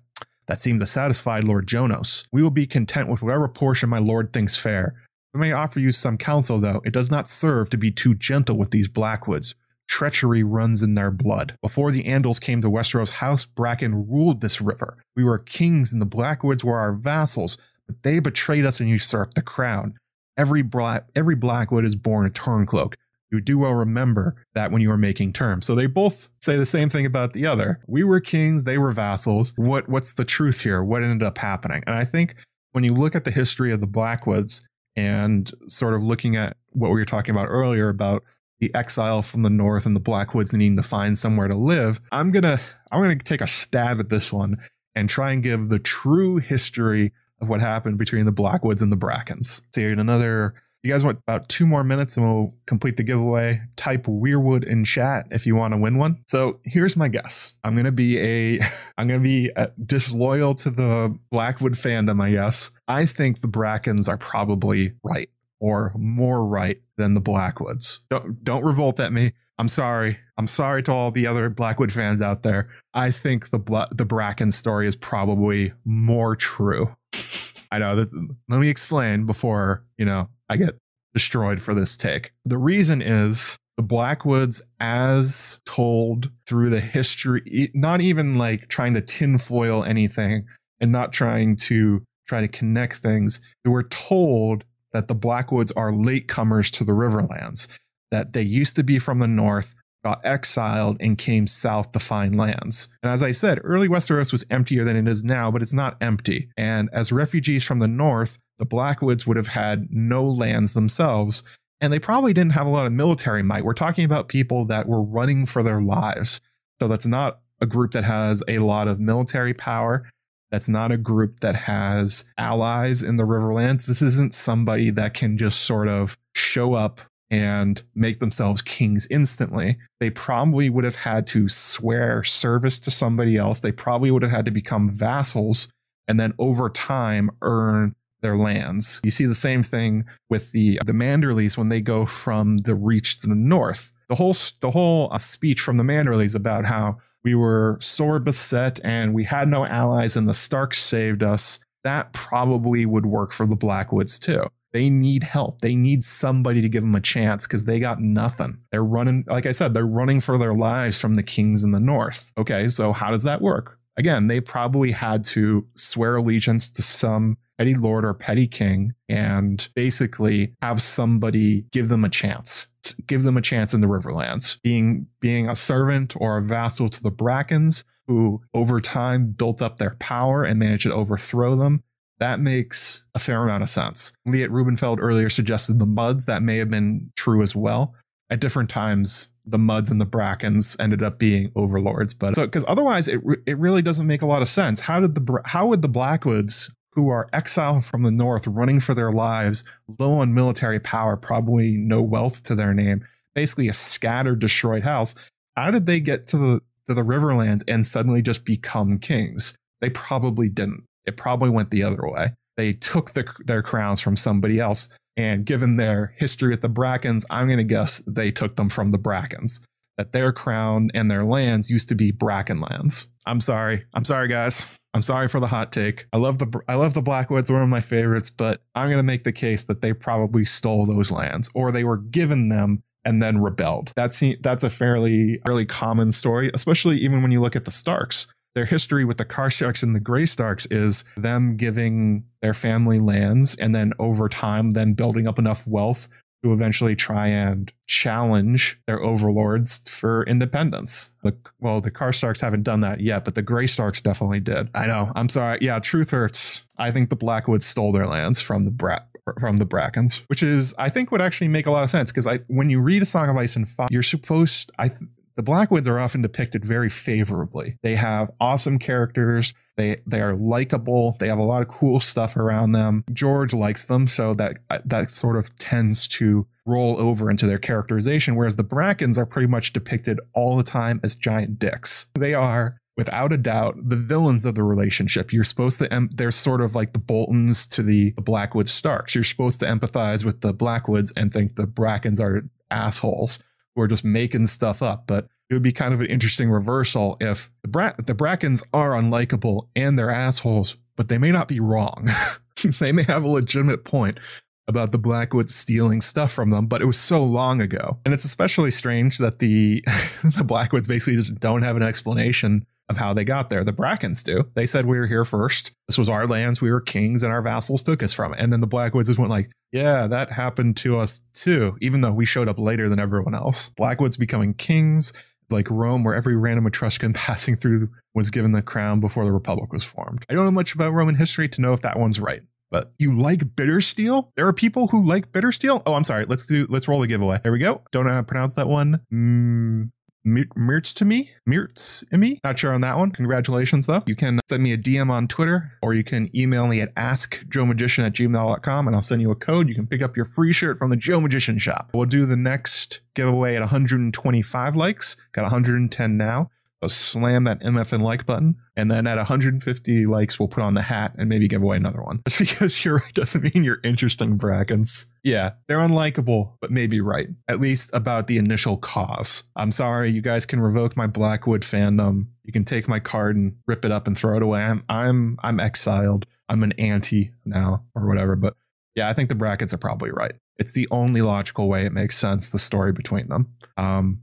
That seemed to satisfy Lord Jonos. We will be content with whatever portion my lord thinks fair. We may offer you some counsel, though. It does not serve to be too gentle with these Blackwoods. Treachery runs in their blood. Before the Andals came to Westeros, House Bracken ruled this river. We were kings, and the Blackwoods were our vassals, but they betrayed us and usurped the crown. Every, black, every Blackwood is born a turncloak. You do well remember that when you are making terms. So they both say the same thing about the other. We were kings, they were vassals. What what's the truth here? What ended up happening? And I think when you look at the history of the Blackwoods and sort of looking at what we were talking about earlier about the exile from the north and the Blackwoods needing to find somewhere to live, I'm gonna I'm gonna take a stab at this one and try and give the true history of what happened between the Blackwoods and the Brackens. So in another you guys want about two more minutes and we'll complete the giveaway. Type Weirwood in chat if you want to win one. So here's my guess. I'm gonna be a I'm gonna be a, uh, disloyal to the Blackwood fandom, I guess. I think the Brackens are probably right or more right than the Blackwoods. Don't don't revolt at me. I'm sorry. I'm sorry to all the other Blackwood fans out there. I think the the Bracken story is probably more true. I know this. Let me explain before you know I get destroyed for this take. The reason is the Blackwoods, as told through the history, not even like trying to tinfoil anything and not trying to try to connect things. We're told that the Blackwoods are latecomers to the Riverlands, that they used to be from the north, got exiled and came south to find lands. And as I said, early Westeros was emptier than it is now, but it's not empty. And as refugees from the north, the Blackwoods would have had no lands themselves, and they probably didn't have a lot of military might. We're talking about people that were running for their lives. So that's not a group that has a lot of military power. That's not a group that has allies in the Riverlands. This isn't somebody that can just sort of show up and make themselves kings instantly. They probably would have had to swear service to somebody else. They probably would have had to become vassals and then over time earn their lands. You see the same thing with the the Manderleys when they go from the Reach to the north. The whole the whole uh, speech from the Manderleys about how we were sore beset and we had no allies and the Starks saved us. That probably would work for the Blackwoods too. They need help. They need somebody to give them a chance because they got nothing. They're running, like I said, they're running for their lives from the kings in the north. Okay, so how does that work? Again, they probably had to swear allegiance to some petty lord or petty king and basically have somebody give them a chance give them a chance in the riverlands being being a servant or a vassal to the brackens who over time built up their power and managed to overthrow them that makes a fair amount of sense. Liet Rubenfeld earlier suggested the Mudds That may have been true as well. At different times, the Mudds and the Brackens ended up being overlords. But so, because otherwise, it it really doesn't make a lot of sense. How did the how would the Blackwoods, who are exiled from the North, running for their lives, low on military power, probably no wealth to their name, basically a scattered, destroyed house, how did they get to the to the Riverlands and suddenly just become kings? They probably didn't. It probably went the other way. They took the, their crowns from somebody else. And given their history with the Brackens, I'm going to guess they took them from the Brackens. That their crown and their lands used to be Bracken lands. I'm sorry. I'm sorry, guys. I'm sorry for the hot take. I love the I love the Blackwoods, one of my favorites, but I'm going to make the case that they probably stole those lands or they were given them and then rebelled. That's that's a fairly fairly common story, especially even when you look at the Starks their history with the Karstarks and the Greystarks is them giving their family lands and then over time then building up enough wealth to eventually try and challenge their overlords for independence. The, well, the Karstarks haven't done that yet, but the Greystarks definitely did. I know. I'm sorry. Yeah, truth hurts. I think the Blackwoods stole their lands from the Brat from the Brackens, which is I think would actually make a lot of sense because I when you read a Song of Ice and Fire, you're supposed I th- the Blackwoods are often depicted very favorably. They have awesome characters. They they are likable. They have a lot of cool stuff around them. George likes them, so that that sort of tends to roll over into their characterization. Whereas the Brackens are pretty much depicted all the time as giant dicks. They are without a doubt the villains of the relationship. You're supposed to em- they're sort of like the Boltons to the, the Blackwood Starks. You're supposed to empathize with the Blackwoods and think the Brackens are assholes who are just making stuff up. But it would be kind of an interesting reversal if the, Bra- the Brackens are unlikable and they're assholes, but they may not be wrong. they may have a legitimate point about the Blackwoods stealing stuff from them, but it was so long ago. And it's especially strange that the the Blackwoods basically just don't have an explanation of how they got there. The Brackens do. They said we were here first. This was our lands. We were kings, and our vassals took us from it. And then the Blackwoods just went like, "Yeah, that happened to us too." Even though we showed up later than everyone else. Blackwoods becoming kings, like Rome, where every random Etruscan passing through was given the crown before the Republic was formed. I don't know much about Roman history to know if that one's right. But you like Bittersteel? There are people who like Bittersteel. Oh, I'm sorry. Let's do. Let's roll a giveaway. There we go. Don't know how to pronounce that one. Mm, Mirts to me, Mirts me. Not sure on that one. Congratulations, though. You can send me a DM on Twitter or you can email me at askjoemagician at gmail.com and I'll send you a code. You can pick up your free shirt from the Joe Magician shop. We'll do the next giveaway at 125 likes. Got 110 now. So slam that MFN like button. And then at 150 likes, we'll put on the hat and maybe give away another one. Just because you're right doesn't mean you're interesting, Brackens. Yeah, they're unlikable, but maybe right. At least about the initial cause. I'm sorry, you guys can revoke my Blackwood fandom. You can take my card and rip it up and throw it away. I'm I'm I'm exiled. I'm an anti now or whatever. But yeah, I think the Brackens are probably right. It's the only logical way it makes sense, the story between them. Um,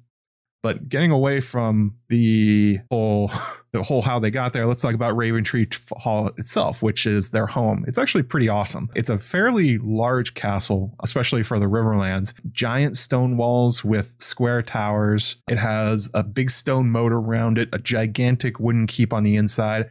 but getting away from the whole the whole how they got there, let's talk about Raventree Hall itself, which is their home. It's actually pretty awesome. It's a fairly large castle, especially for the Riverlands. Giant stone walls with square towers. It has a big stone moat around it, a gigantic wooden keep on the inside.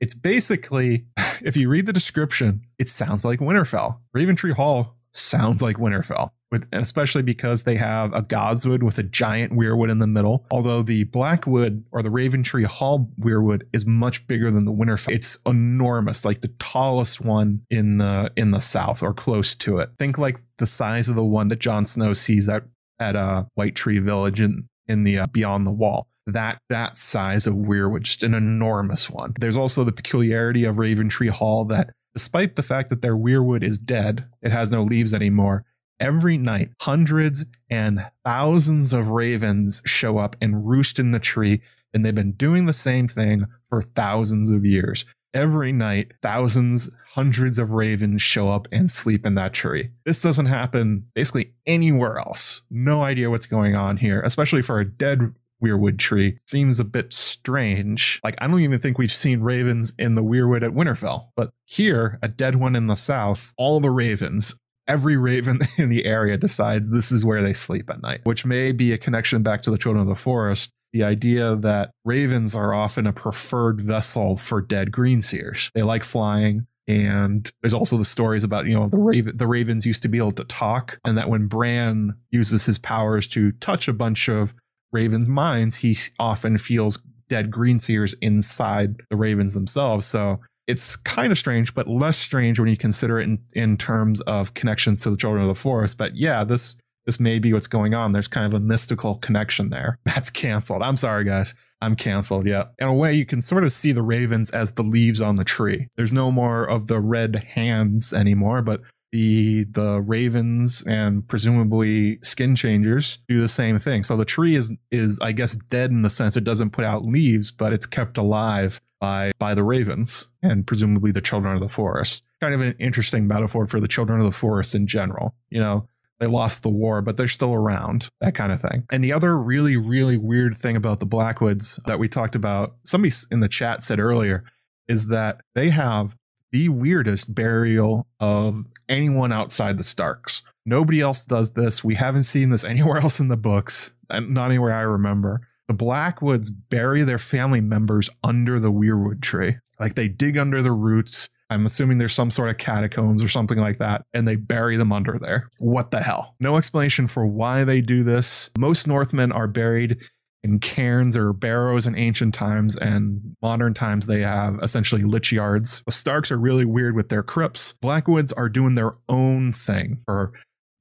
It's basically, if you read the description, it sounds like Winterfell. Raventree Hall sounds like Winterfell with especially because they have a Godswood with a giant weirwood in the middle. Although the Blackwood or the Raventree Hall weirwood is much bigger than the Winterfell. It's enormous, like the tallest one in the in the south or close to it. Think like the size of the one that Jon Snow sees at at uh, White Tree Village in in the uh, Beyond the Wall that that size of weirwood, just an enormous one. There's also the peculiarity of Raventree Hall that despite the fact that their weirwood is dead, it has no leaves anymore every night, hundreds and thousands of ravens show up and roost in the tree. And they've been doing the same thing for thousands of years. Every night, thousands, hundreds of ravens show up and sleep in that tree. This doesn't happen basically anywhere else. No idea what's going on here, especially for a dead weirwood tree seems a bit strange. Like, I don't even think we've seen ravens in the weirwood at Winterfell, but here, a dead one in the south, all the ravens every raven in the area decides this is where they sleep at night, which may be a connection back to the children of the forest. The idea that ravens are often a preferred vessel for dead greenseers. They like flying. And there's also the stories about, you know, the raven the ravens used to be able to talk, and that when Bran uses his powers to touch a bunch of ravens' minds, he often feels dead green greenseers inside the ravens themselves. So it's kind of strange, but less strange when you consider it in, in terms of connections to the children of the forest. But yeah, this this may be what's going on. There's kind of a mystical connection there. That's canceled. I'm sorry, guys. I'm canceled. Yeah. In a way, you can sort of see the ravens as the leaves on the tree. There's no more of the red hands anymore, but the the ravens and presumably skin changers do the same thing. So the tree is is I guess dead in the sense it doesn't put out leaves, but it's kept alive by by the ravens and presumably the children of the forest. Kind of an interesting metaphor for the children of the forest in general. You know, they lost the war, but they're still around, that kind of thing. And the other really, really weird thing about the Blackwoods that we talked about, somebody in the chat said earlier, is that they have the weirdest burial of anyone outside the Starks. Nobody else does this. We haven't seen this anywhere else in the books, not anywhere I remember the Blackwoods bury their family members under the weirwood tree. Like they dig under the roots. I'm assuming there's some sort of catacombs or something like that, and they bury them under there. What the hell? No explanation for why they do this. Most Northmen are buried in cairns or barrows in ancient times, and modern times they have essentially lich yards. The Starks are really weird with their crypts. Blackwoods are doing their own thing for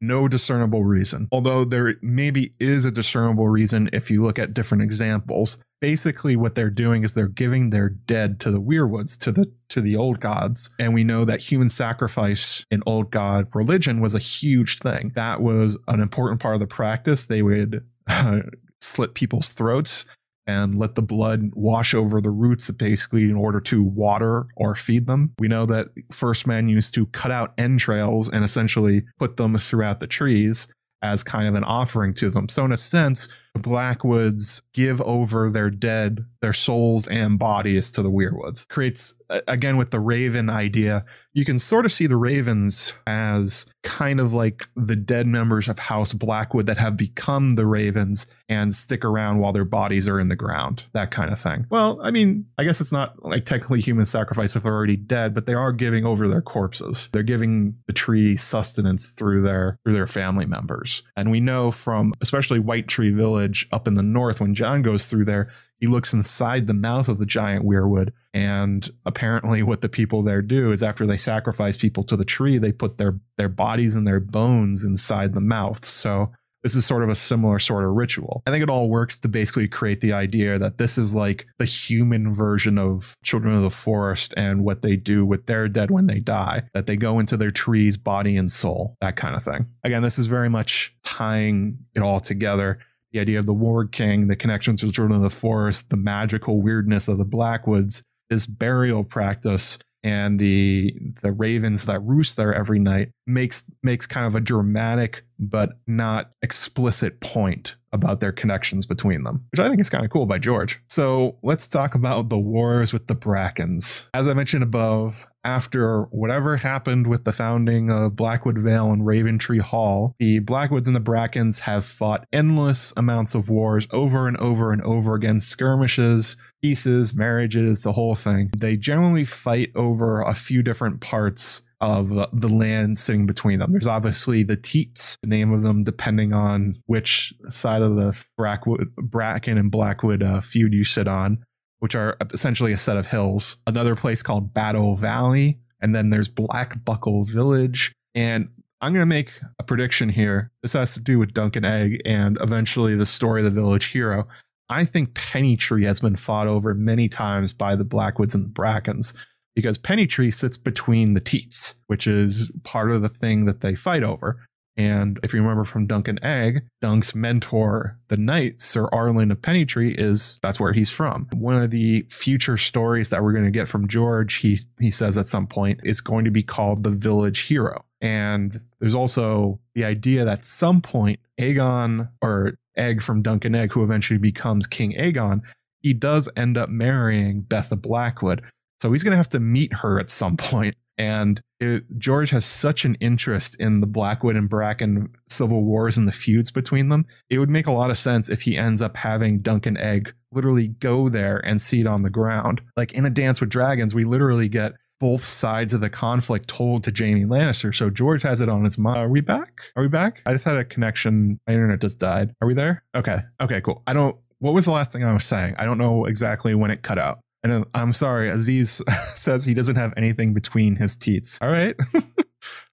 no discernible reason. Although there maybe is a discernible reason if you look at different examples. Basically, what they're doing is they're giving their dead to the weirwoods, to the to the old gods. And we know that human sacrifice in old god religion was a huge thing. That was an important part of the practice. They would uh, slit people's throats and let the blood wash over the roots basically in order to water or feed them. We know that first men used to cut out entrails and essentially put them throughout the trees as kind of an offering to them. So in a sense, the Blackwoods give over their dead, their souls and bodies to the Weirwoods. Creates, again, with the Raven idea, you can sort of see the Ravens as kind of like the dead members of House Blackwood that have become the Ravens and stick around while their bodies are in the ground, that kind of thing. Well, I mean, I guess it's not like technically human sacrifice if they're already dead, but they are giving over their corpses. They're giving the tree sustenance through their through their family members. And we know from especially White Tree Village village up in the north, when Jon goes through there, he looks inside the mouth of the giant weirwood. And apparently, what the people there do is after they sacrifice people to the tree, they put their, their bodies and their bones inside the mouth. So this is sort of a similar sort of ritual. I think it all works to basically create the idea that this is like the human version of Children of the Forest and what they do with their dead when they die, that they go into their trees, body and soul, that kind of thing. Again, this is very much tying it all together the idea of the Warg King, the connections to Children of the Forest, the magical weirdness of the Blackwoods, this burial practice, and the the ravens that roost there every night makes makes kind of a dramatic but not explicit point about their connections between them, which I think is kind of cool by George. So let's talk about the wars with the Brackens. As I mentioned above, after whatever happened with the founding of Blackwood Vale and Raventree Hall, the Blackwoods and the Brackens have fought endless amounts of wars over and over and over again, skirmishes, peaces, marriages, the whole thing. They generally fight over a few different parts of the land sitting between them. There's obviously the Teats, the name of them, depending on which side of the Brackwood, Bracken and Blackwood uh, feud you sit on, which are essentially a set of hills. Another place called Battle Valley, and then there's Black Buckle Village. And I'm going to make a prediction here. This has to do with Dunk and Egg and eventually the story of the village hero. I think Pennytree has been fought over many times by the Blackwoods and the Brackens because Pennytree sits between the Teats, which is part of the thing that they fight over. And if you remember from Dunk and Egg, Dunk's mentor, the knight, Sir Arlen of Pennytree, is that's where he's from. One of the future stories that we're going to get from George, he he says at some point, is going to be called the Village Hero. And there's also the idea that some point Aegon or Egg from Dunk and Egg, who eventually becomes King Aegon, he does end up marrying Betha Blackwood, so he's going to have to meet her at some point. And it, George has such an interest in the Blackwood and Bracken civil wars and the feuds between them. It would make a lot of sense if he ends up having Dunk and Egg literally go there and see it on the ground. Like in A Dance with Dragons, we literally get both sides of the conflict told to Jaime Lannister. So George has it on his mind. Are we back? Are we back? I just had a connection. My internet just died. Are we there? Okay. Okay, cool. I don't. What was the last thing I was saying? I don't know exactly when it cut out. And I'm sorry, Aziz says he doesn't have anything between his teats. All right.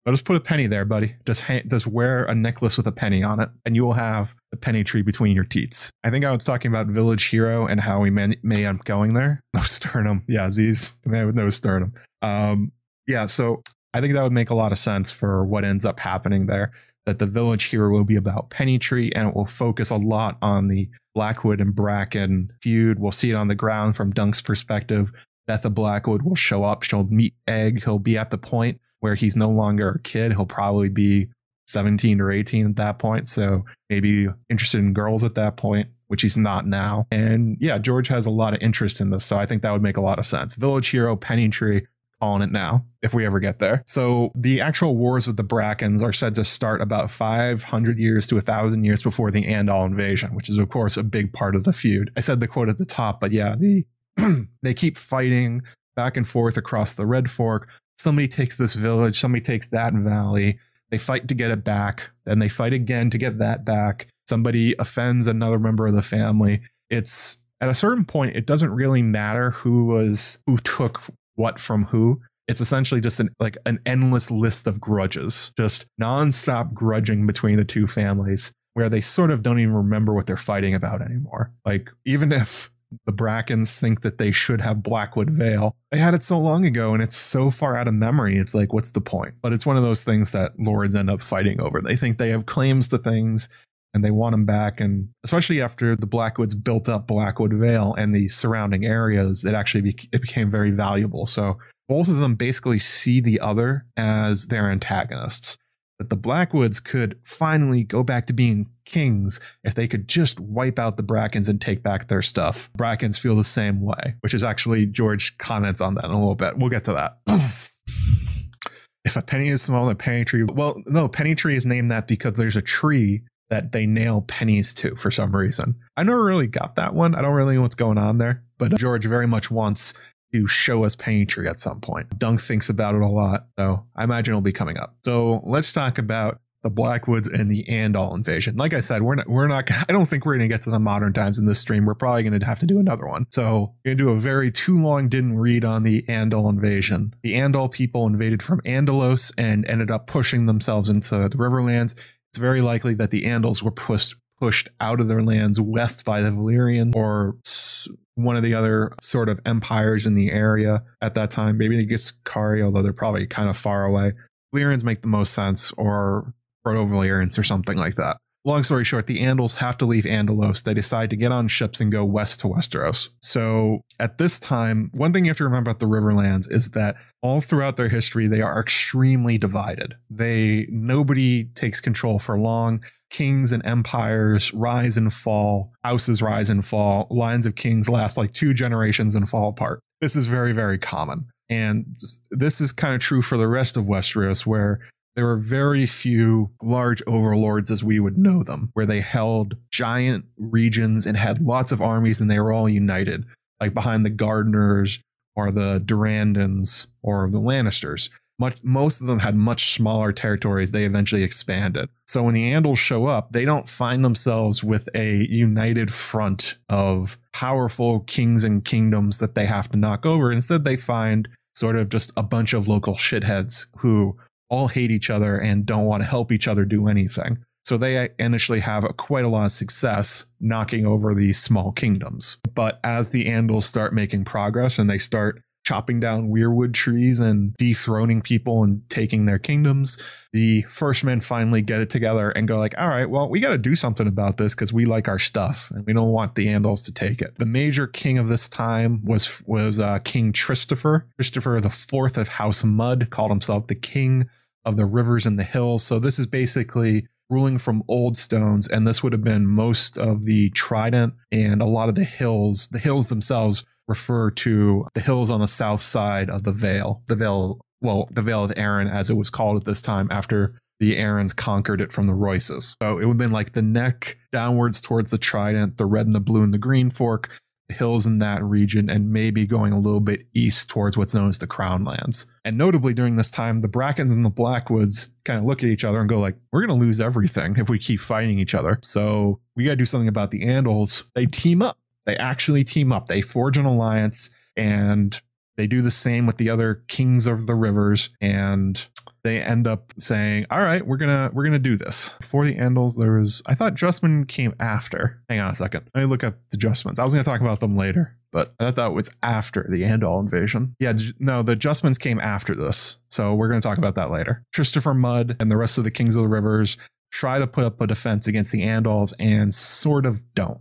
I'll just put a penny there, buddy. Just ha- just wear a necklace with a penny on it, and you will have the penny tree between your teats. I think I was talking about Village Hero and how we may, may end up going there. No sternum. Yeah, Aziz. Man with no sternum. Um, yeah, so I think that would make a lot of sense for what ends up happening there. That the Village Hero will be about Pennytree, and it will focus a lot on the Blackwood and Bracken feud. We'll see it on the ground from Dunk's perspective. Betha Blackwood will show up. She'll meet Egg. He'll be at the point where he's no longer a kid. He'll probably be 17 or 18 at that point. So maybe interested in girls at that point, which he's not now. And yeah, George has a lot of interest in this. So I think that would make a lot of sense. Village Hero, Pennytree, on it now if we ever get there. So the actual wars with the Brackens are said to start about 500 years to 1,000 years before the Andal invasion, which is of course a big part of the feud. I said the quote at the top, but yeah, the they keep fighting back and forth across the Red Fork. Somebody takes this village, somebody takes that valley. They fight to get it back, then they fight again to get that back. Somebody offends another member of the family. It's at a certain point, it doesn't really matter who was who took what from who. it's essentially just an like an endless list of grudges, just nonstop grudging between the two families where they sort of don't even remember what they're fighting about anymore. Like even if the Brackens think that they should have Blackwood Vale. They had it so long ago and it's so far out of memory. It's like, what's the point? But it's one of those things that lords end up fighting over. They think they have claims to things and they want them back. And especially after the Blackwoods built up Blackwood Vale and the surrounding areas, it actually be- it became very valuable. So both of them basically see the other as their antagonists that the Blackwoods could finally go back to being kings if they could just wipe out the Brackens and take back their stuff. Brackens feel the same way, which is actually George comments on that in a little bit. We'll get to that. if a penny is smaller than a penny tree, well, no, penny tree is named that because there's a tree that they nail pennies to for some reason. I never really got that one. I don't really know what's going on there, but George very much wants to show us Pennytree at some point. Dunk thinks about it a lot, so I imagine it'll be coming up. So let's talk about the Blackwoods and the Andal invasion. Like I said, we're not, we're not, I don't think we're going to get to the modern times in this stream. We're probably going to have to do another one. So we're going to do a very too long didn't read on the Andal invasion. The Andal people invaded from Andalos and ended up pushing themselves into the Riverlands. It's very likely that the Andals were pushed pushed out of their lands west by the Valyrian or one of the other sort of empires in the area at that time. Maybe the Giscari, although they're probably kind of far away. Valyrians make the most sense, or Proto Valyrians, or something like that. Long story short, the Andals have to leave Andalos. They decide to get on ships and go west to Westeros. So at this time, one thing you have to remember about the Riverlands is that all throughout their history, they are extremely divided. They nobody takes control for long kings and empires rise and fall, houses rise and fall, lines of kings last like two generations and fall apart. This is very, very common. And this is kind of true for the rest of Westeros, where there were very few large overlords as we would know them, where they held giant regions and had lots of armies and they were all united, like behind the Gardeners or the Durrandons or the Lannisters. Much most of them had much smaller territories. They eventually expanded. So when the andals show up they don't find themselves with a united front of powerful kings and kingdoms that they have to knock over. Instead they find sort of just a bunch of local shitheads who all hate each other and don't want to help each other do anything so they initially have quite a lot of success knocking over these small kingdoms but as the andals start making progress and they start chopping down weirwood trees and dethroning people and taking their kingdoms. The first men finally get it together and go like, all right, well, we got to do something about this because we like our stuff and we don't want the Andals to take it. The major king of this time was was uh, King Christopher. Christopher the fourth of House Mudd called himself the king of the rivers and the hills. So this is basically ruling from old stones and this would have been most of the trident and a lot of the hills the hills themselves refer to the hills on the south side of the Vale, the Vale, well, the Vale of Arryn, as it was called at this time after the Arryns conquered it from the Royces. So it would have been like the neck downwards towards the Trident, the red and the blue and the green fork, hills in that region, and maybe going a little bit east towards what's known as the Crown Lands. And notably during this time, the Brackens and the Blackwoods kind of look at each other and go like, we're going to lose everything if we keep fighting each other. So we got to do something about the Andals. They team up they actually team up. They forge an alliance and they do the same with the other kings of the rivers and they end up saying, "All right, we're gonna we're gonna do this." Before the Andals, there was I thought Justman came after. Hang on a second. Let me look up the Justmans. I was gonna talk about them later, but I thought it was after the Andal invasion. Yeah, no, the Justmans came after this, so we're gonna talk about that later. Christopher Mudd and the rest of the kings of the rivers try to put up a defense against the Andals and sort of don't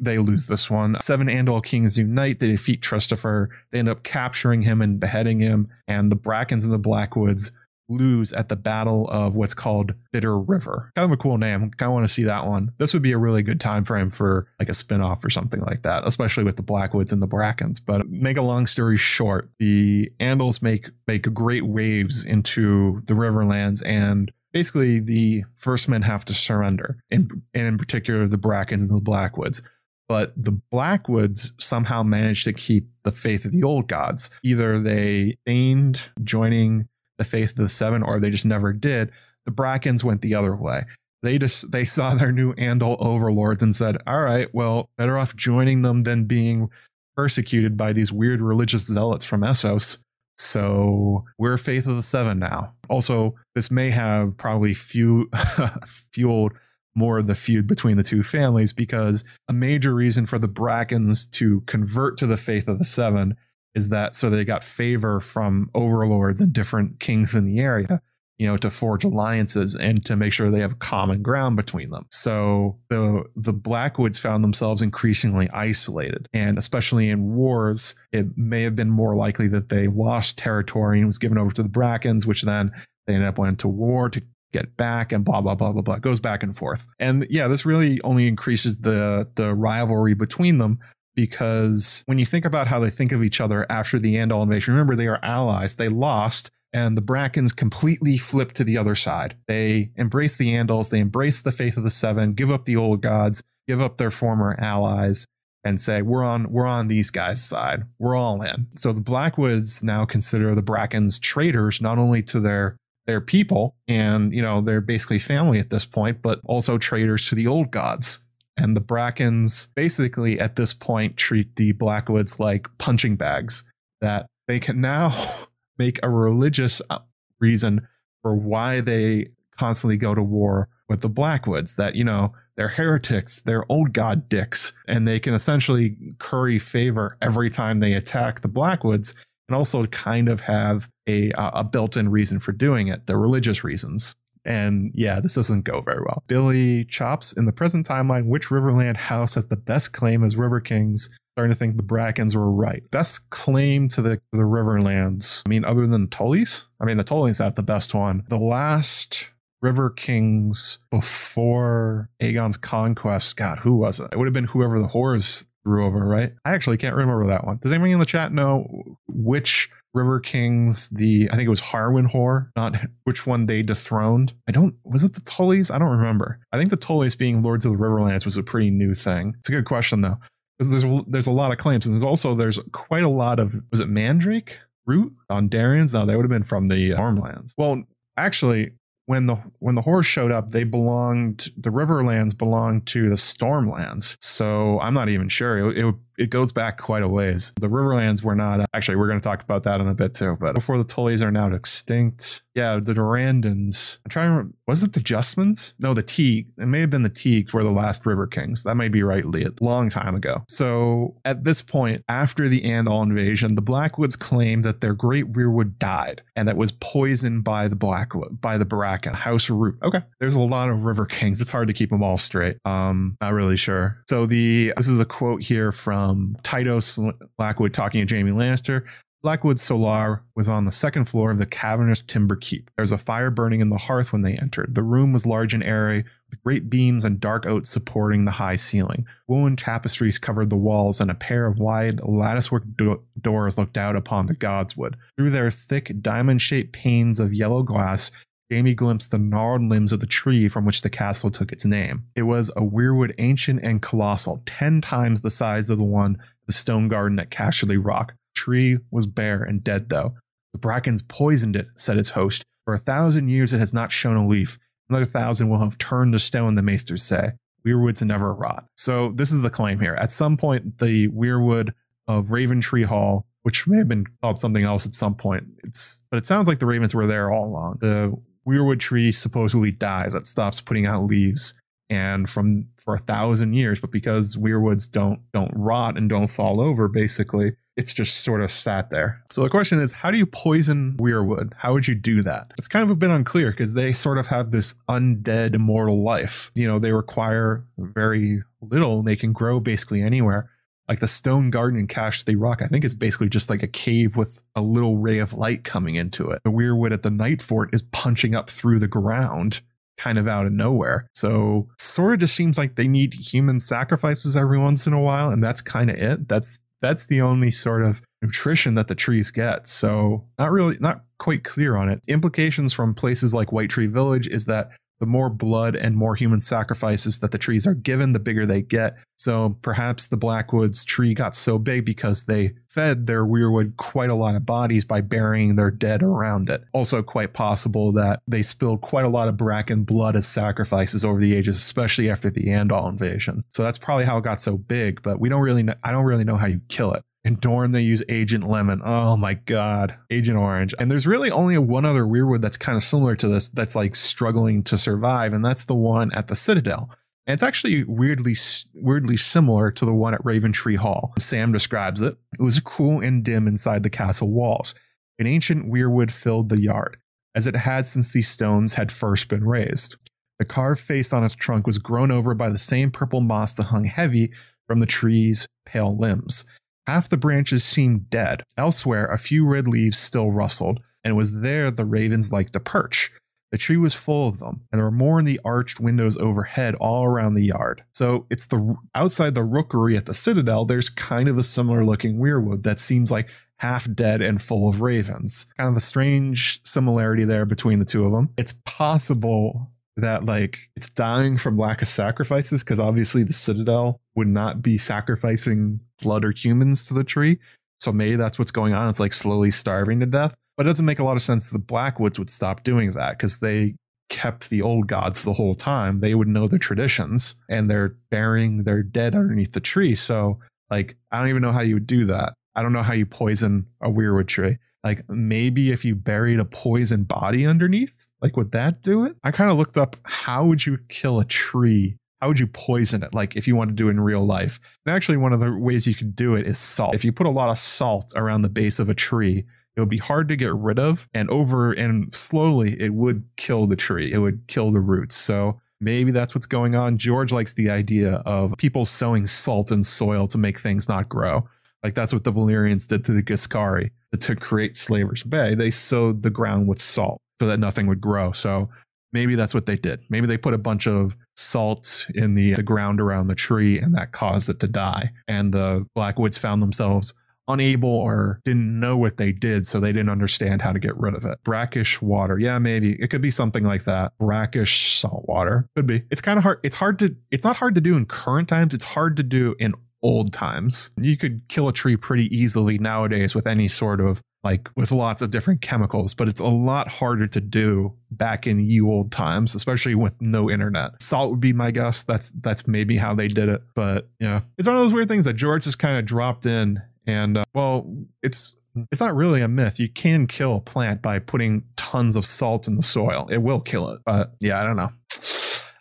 they lose this one. Seven Andal kings unite. They defeat Christopher. They end up capturing him and beheading him. And the Brackens and the Blackwoods lose at the Battle of what's called Bitter River. Kind of a cool name. Kind of want to see that one. This would be a really good time frame for like a spinoff or something like that, especially with the Blackwoods and the Brackens. But make a long story short, the Andals make make great waves into the Riverlands and basically the first men have to surrender, and, and in particular the Brackens and the Blackwoods. But the Blackwoods somehow managed to keep the faith of the old gods. Either they feigned joining the faith of the seven, or they just never did. The Brackens went the other way. They just they saw their new Andal overlords and said, "All right, well, better off joining them than being persecuted by these weird religious zealots from Essos." So we're Faith of the Seven now. Also, this may have probably few, fueled more of the feud between the two families because a major reason for the Brackens to convert to the Faith of the Seven is that so they got favor from overlords and different kings in the area you know to forge alliances and to make sure they have common ground between them. So the the blackwoods found themselves increasingly isolated and especially in wars it may have been more likely that they lost territory and was given over to the brackens which then they ended up went to war to get back and blah blah blah blah blah. Goes back and forth. And yeah this really only increases the the rivalry between them because when you think about how they think of each other after the Andal invasion, remember they are allies. They lost, and the Brackens completely flip to the other side. They embrace the Andals, they embrace the faith of the Seven, give up the old gods, give up their former allies, and say we're on we're on these guys' side. We're all in. So the Blackwoods now consider the Brackens traitors not only to their their people and you know they're basically family at this point, but also traitors to the old gods. And the Brackens basically at this point treat the Blackwoods like punching bags that they can now make a religious uh, reason for why they constantly go to war with the Blackwoods. That, you know, they're heretics, they're old god dicks, and they can essentially curry favor every time they attack the Blackwoods and also kind of have a, a built in reason for doing it, the religious reasons. And yeah, this doesn't go very well. Billy chops in the present timeline, which Riverland house has the best claim as River Kings? starting to think the Brackens were right. Best claim to the the Riverlands. I mean, other than Tullys? I mean, the Tullys have the best one. The last River Kings before Aegon's conquest. God, who was it? It would have been whoever the Hoares threw over, right? I actually can't remember that one. Does anybody in the chat know which River Kings, the I think it was Harwyn Hoare, not which one they dethroned. I don't was it the Tullys? I don't remember. I think the Tullys being Lords of the Riverlands was a pretty new thing. It's a good question though because there's there's a lot of claims, and there's also there's quite a lot of was it Mandrake root on Darians? No, they would have been from the Stormlands. Well, actually, when the when the Hoares showed up, they belonged the Riverlands belonged to the Stormlands. So I'm not even sure. It, it, it goes back quite a ways. The Riverlands were not actually. We're going to talk about that in a bit too. But before the Tullys are now extinct, yeah, the Durrandons. I'm trying to remember, was it the Justmans? No, the Teague. It may have been the Teagues were the last River Kings. That may be right, Leah. Long time ago. So at this point, after the Andal invasion, the Blackwoods claimed that their great Weirwood died and that was poisoned by the Blackwood, by the Bracken House Root. Okay. There's a lot of River Kings. It's hard to keep them all straight. Um, not really sure. So the this is a quote here from Um, Tytos Blackwood talking to Jaime Lannister. Blackwood Solar was on the second floor of the cavernous timber keep. There was a fire burning in the hearth when they entered. The room was large and airy, with great beams and dark oaks supporting the high ceiling. Woven tapestries covered the walls, and a pair of wide latticework do- doors looked out upon the godswood. Through their thick, diamond shaped panes of yellow glass, Jaime glimpsed the gnarled limbs of the tree from which the castle took its name. It was a weirwood ancient and colossal, ten times the size of the one the stone garden at Casterly Rock tree was bare and dead, though. The brackens poisoned it, said its host. For a thousand years it has not shown a leaf. Another thousand will have turned to stone, the maesters say. Weirwoods never rot. So this is the claim here. At some point, the weirwood of Raventree Hall, which may have been called something else at some point, it's but it sounds like the ravens were there all along. The weirwood tree supposedly dies. It stops putting out leaves. And from for a thousand years but because weirwoods don't don't rot and don't fall over basically it's just sort of sat there. So the question is how do you poison weirwood? How would you do that? It's kind of a bit unclear because they sort of have this undead immortal life. You know they require very little. They can grow basically anywhere like the stone garden in Casterly Rock, I think is basically just like a cave with a little ray of light coming into it. The weirwood at the Night Fort is punching up through the ground kind of out of nowhere. So sort of just seems like they need human sacrifices every once in a while, and that's kind of it. That's that's the only sort of nutrition that the trees get. So not really not quite clear on it. Implications from places like White Tree Village is that the more blood and more human sacrifices that the trees are given, the bigger they get. So perhaps the Blackwoods tree got so big because they fed their weirwood quite a lot of bodies by burying their dead around it. Also, quite possible that they spilled quite a lot of bracken blood as sacrifices over the ages, especially after the Andal invasion. So that's probably how it got so big, but we don't really know, I don't really know how you kill it In Dorne, they use Agent Lemon. Oh my God. Agent Orange. And there's really only one other Weirwood that's kind of similar to this that's like struggling to survive, and that's the one at the Citadel. And it's actually weirdly weirdly similar to the one at Raventree Hall. Sam describes it. It was cool and dim inside the castle walls. An ancient weirwood filled the yard, as it had since these stones had first been raised. The carved face on its trunk was grown over by the same purple moss that hung heavy from the tree's pale limbs. Half the branches seemed dead. Elsewhere, a few red leaves still rustled, and it was there the ravens liked to perch. The tree was full of them, and there were more in the arched windows overhead all around the yard. So it's the outside the rookery at the citadel, there's kind of a similar looking weirwood that seems like half dead and full of ravens. Kind of a strange similarity there between the two of them. It's possible that like it's dying from lack of sacrifices because obviously the citadel would not be sacrificing blood or humans to the tree. So maybe that's what's going on. It's like slowly starving to death. But it doesn't make a lot of sense the blackwoods would stop doing that because they kept the old gods the whole time. They would know the traditions and they're burying their dead underneath the tree. So like i don't even know how you would do that. I don't know how you poison a weirwood tree. Like maybe if you buried a poison body underneath like, would that do it? I kind of looked up how would you kill a tree? How would you poison it? Like, if you want to do it in real life. And actually, one of the ways you could do it is salt. If you put a lot of salt around the base of a tree, it would be hard to get rid of. And over and slowly, it would kill the tree, it would kill the roots. So, Maybe that's what's going on. George likes the idea of people sowing salt in soil to make things not grow. Like that's what the Valyrians did to the Giscari to create Slaver's Bay. They sowed the ground with salt so that nothing would grow. So maybe that's what they did. Maybe they put a bunch of salt in the, the ground around the tree and that caused it to die. And the Blackwoods found themselves unable or didn't know what they did, so they didn't understand how to get rid of it. Brackish water. Yeah, maybe. It could be something like that. Brackish salt water. Could be. It's kind of hard. It's hard to it's not hard to do in current times. It's hard to do in old times. You could kill a tree pretty easily nowadays with any sort of like with lots of different chemicals, but it's a lot harder to do back in you old times, especially with no internet. Salt would be my guess. That's that's maybe how they did it, but yeah, it's one of those weird things that George just kind of dropped in, and uh, well, it's it's not really a myth. You can kill a plant by putting tons of salt in the soil. It will kill it, but yeah, I don't know.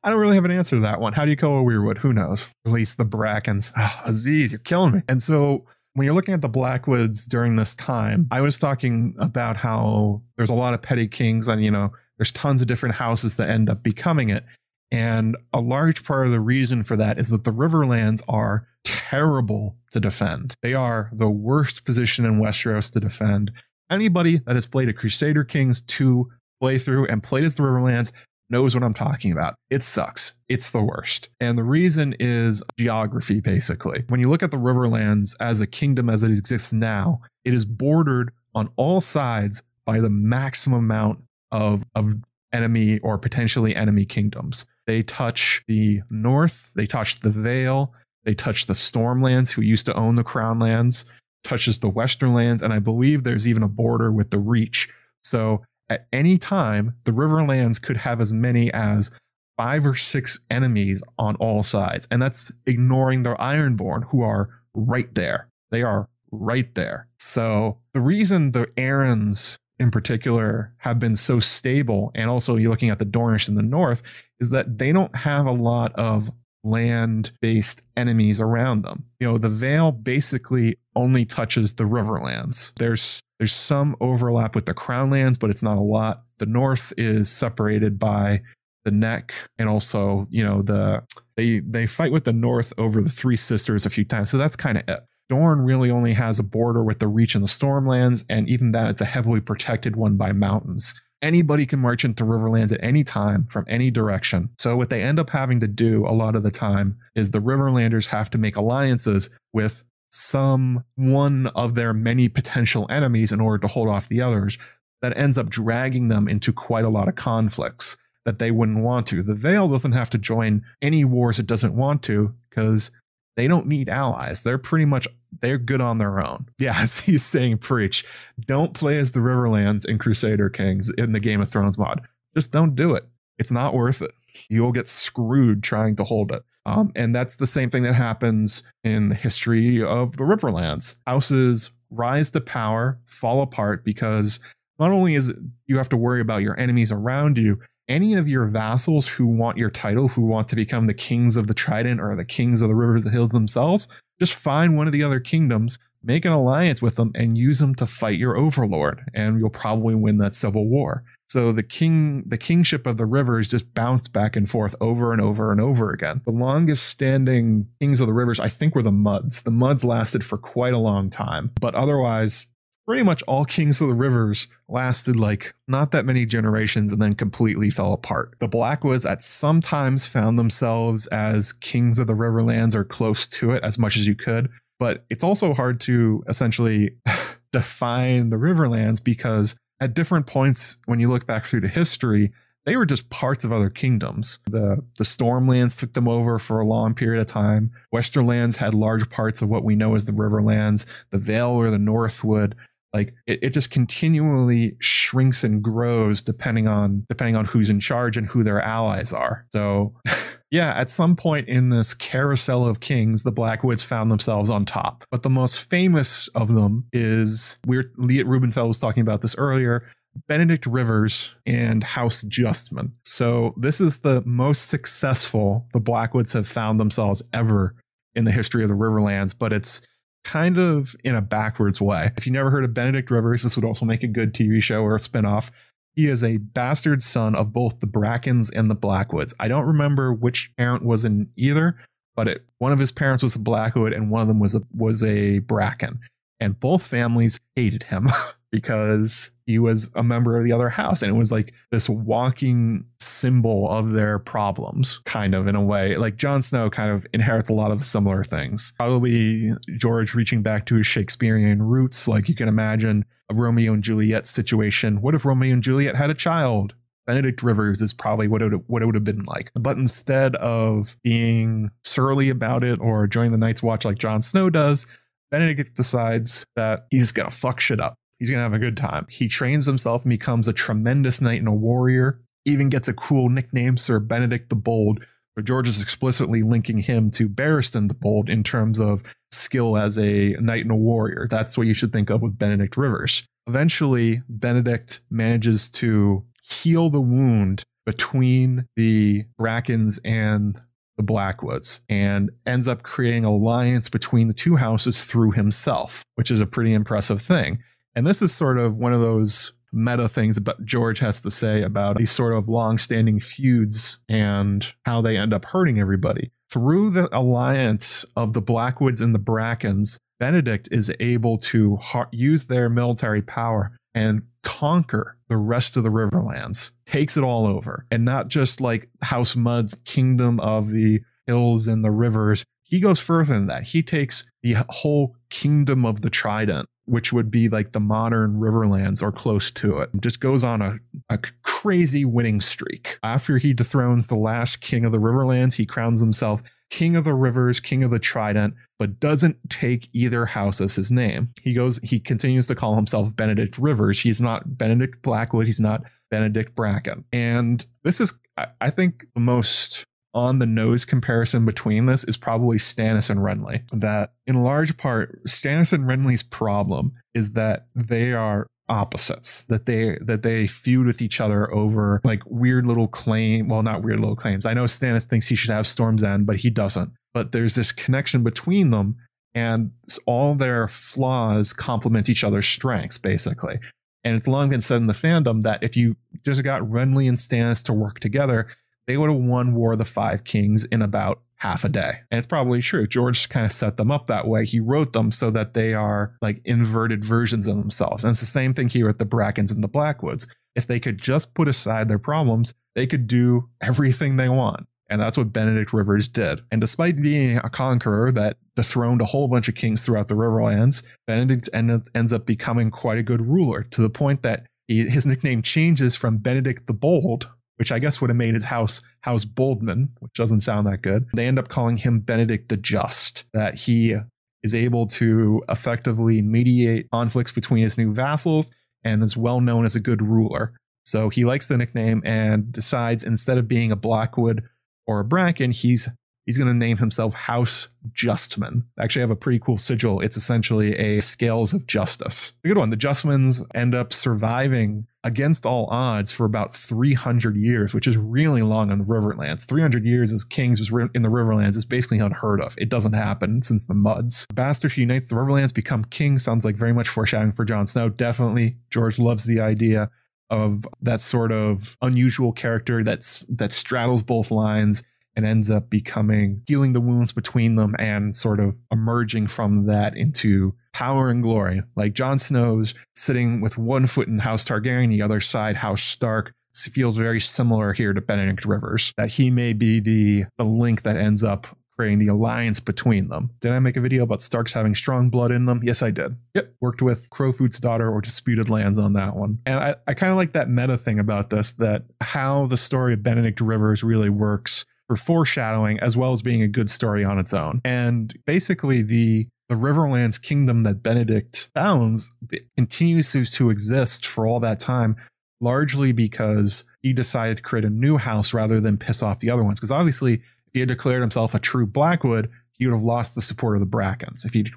I don't really have an answer to that one. How do you kill a weirwood? Who knows? Release the brackens. Oh, Aziz, you're killing me. And so when you're looking at the Blackwoods during this time, I was talking about how there's a lot of petty kings and, you know, there's tons of different houses that end up becoming it. And a large part of the reason for that is that the Riverlands are terrible to defend. They are the worst position in Westeros to defend. Anybody that has played a Crusader Kings 2 playthrough and played as the Riverlands knows what I'm talking about. It sucks. It's the worst. And the reason is geography, basically. When you look at the Riverlands as a kingdom as it exists now, it is bordered on all sides by the maximum amount of, of enemy or potentially enemy kingdoms. They touch the north, they touch the Vale, they touch the Stormlands, who used to own the Crownlands, touches the Western lands, and I believe there's even a border with the Reach. So at any time, the Riverlands could have as many as five or six enemies on all sides. And that's ignoring their Ironborn, who are right there. They are right there. So the reason the Arryns in particular have been so stable, and also you're looking at the Dornish in the north, is that they don't have a lot of land based enemies around them. You know, the Vale basically only touches the Riverlands. There's there's some overlap with the Crown lands, but it's not a lot. The north is separated by the neck and also, you know, the they they fight with the north over the Three Sisters a few times. So that's kind of it. Dorne really only has a border with the Reach and the Stormlands, and even that it's a heavily protected one by mountains. Anybody can march into Riverlands at any time from any direction. So, what they end up having to do a lot of the time is the Riverlanders have to make alliances with some one of their many potential enemies in order to hold off the others that ends up dragging them into quite a lot of conflicts that they wouldn't want to. The Vale doesn't have to join any wars it doesn't want to because they don't need allies. They're pretty much they're good on their own. Yeah, as he's saying, preach. Don't play as the Riverlands and Crusader Kings in the Game of Thrones mod. Just don't do it. It's not worth it. You'll get screwed trying to hold it. Um, and that's the same thing that happens in the history of the Riverlands. Houses rise to power, fall apart because not only is it, you have to worry about your enemies around you, any of your vassals who want your title, who want to become the kings of the Trident or the kings of the rivers, the hills themselves, just find one of the other kingdoms, make an alliance with them, and use them to fight your overlord, and you'll probably win that civil war. So the king, the kingship of the rivers just bounced back and forth over and over and over again. The longest standing kings of the rivers, I think, were the Mudds. The Mudds lasted for quite a long time, but otherwise, pretty much all kings of the rivers lasted like not that many generations and then completely fell apart. The Blackwoods at some times found themselves as kings of the Riverlands or close to it as much as you could, but it's also hard to essentially define the Riverlands because at different points when you look back through the history, they were just parts of other kingdoms. The the Stormlands took them over for a long period of time. Westerlands had large parts of what we know as the Riverlands. The Vale or the Northwood, like it, it just continually shrinks and grows depending on depending on who's in charge and who their allies are. So yeah, at some point in this carousel of kings, the Blackwoods found themselves on top. But the most famous of them is we're Rubenfeld was talking about this earlier. Benedict Rivers and House Justman. So this is the most successful the Blackwoods have found themselves ever in the history of the Riverlands, but it's kind of in a backwards way. If you never heard of Benedict Rivers, this would also make a good TV show or a spinoff. He is a bastard son of both the Brackens and the Blackwoods. I don't remember which parent was in either, but it, one of his parents was a Blackwood and one of them was a was a Bracken. And both families hated him because he was a member of the other house. And it was like this walking symbol of their problems, kind of in a way. Like Jon Snow kind of inherits a lot of similar things. Probably George reaching back to his Shakespearean roots. Like you can imagine a Romeo and Juliet situation. What if Romeo and Juliet had a child? Benedict Rivers is probably what it, what it would have been like. But instead of being surly about it or joining the Night's Watch like Jon Snow does, Benedict decides that he's going to fuck shit up. He's going to have a good time. He trains himself and becomes a tremendous knight and a warrior. Even gets a cool nickname, Sir Benedict the Bold, But George is explicitly linking him to Barristan the Bold in terms of skill as a knight and a warrior. That's what you should think of with Benedict Rivers. Eventually, Benedict manages to heal the wound between the Brackens and the Blackwoods and ends up creating alliance between the two houses through himself, which is a pretty impressive thing. And this is sort of one of those meta things about George has to say about these sort of long-standing feuds and how they end up hurting everybody. Through the alliance of the Blackwoods and the Brackens, Benedict is able to use their military power and conquer the rest of the Riverlands, takes it all over, and not just like House Mudd's kingdom of the hills and the rivers. He goes further than that. He takes the whole kingdom of the Trident, which would be like the modern Riverlands or close to it. Just goes on a, a crazy winning streak. After he dethrones the last king of the Riverlands, he crowns himself king of the rivers, king of the trident, but doesn't take either house as his name. He goes, he continues to call himself Benedict Rivers. He's not Benedict Blackwood. He's not Benedict Bracken. And this is, I think, the most on the nose comparison between this is probably Stannis and Renly. That in large part, Stannis and Renly's problem is that they are opposites that they that they feud with each other over like weird little claim well not weird little claims. I know stannis thinks he should have storm's end but he doesn't. But there's this connection between them and all their flaws complement each other's strengths basically. And it's long been said in the fandom that if you just got renly and stannis to work together they would have won war of the five kings in about half a day. And it's probably true. George kind of set them up that way. He wrote them so that they are like inverted versions of themselves. And it's the same thing here with the Brackens and the Blackwoods. If they could just put aside their problems, they could do everything they want. And that's what Benedict Rivers did. And despite being a conqueror that dethroned a whole bunch of kings throughout the Riverlands, Benedict ends up becoming quite a good ruler to the point that he, his nickname changes from Benedict the Bold which I guess would have made his house House Boldman, which doesn't sound that good. They end up calling him Benedict the Just, that he is able to effectively mediate conflicts between his new vassals and is well known as a good ruler. So he likes the nickname and decides instead of being a Blackwood or a Bracken, he's he's going to name himself House Justman. Actually, I have a pretty cool sigil. It's essentially a scales of justice. A good one. The Justmans end up surviving against all odds for about 300 years, which is really long on the Riverlands. 300 years as kings was in the Riverlands is basically unheard of. It doesn't happen since the Mudds. Bastard unites the Riverlands, become king. Sounds like very much foreshadowing for Jon Snow. Definitely, George loves the idea of that sort of unusual character that's that straddles both lines and ends up becoming healing the wounds between them and sort of emerging from that into power and glory. Like Jon Snow's sitting with one foot in House Targaryen, the other side House Stark feels very similar here to Benedict Rivers. That he may be the the link that ends up creating the alliance between them. Did I make a video about Starks having strong blood in them? Yes, I did. Yep. Worked with Crowfoot's daughter or Disputed Lands on that one. And I, I kind of like that meta thing about this that how the story of Benedict Rivers really works for foreshadowing as well as being a good story on its own. And basically the the Riverlands kingdom that Benedict founds continues to, exist for all that time, largely because he decided to create a new house rather than piss off the other ones. Because obviously, if he had declared himself a true Blackwood, he would have lost the support of the Brackens. If he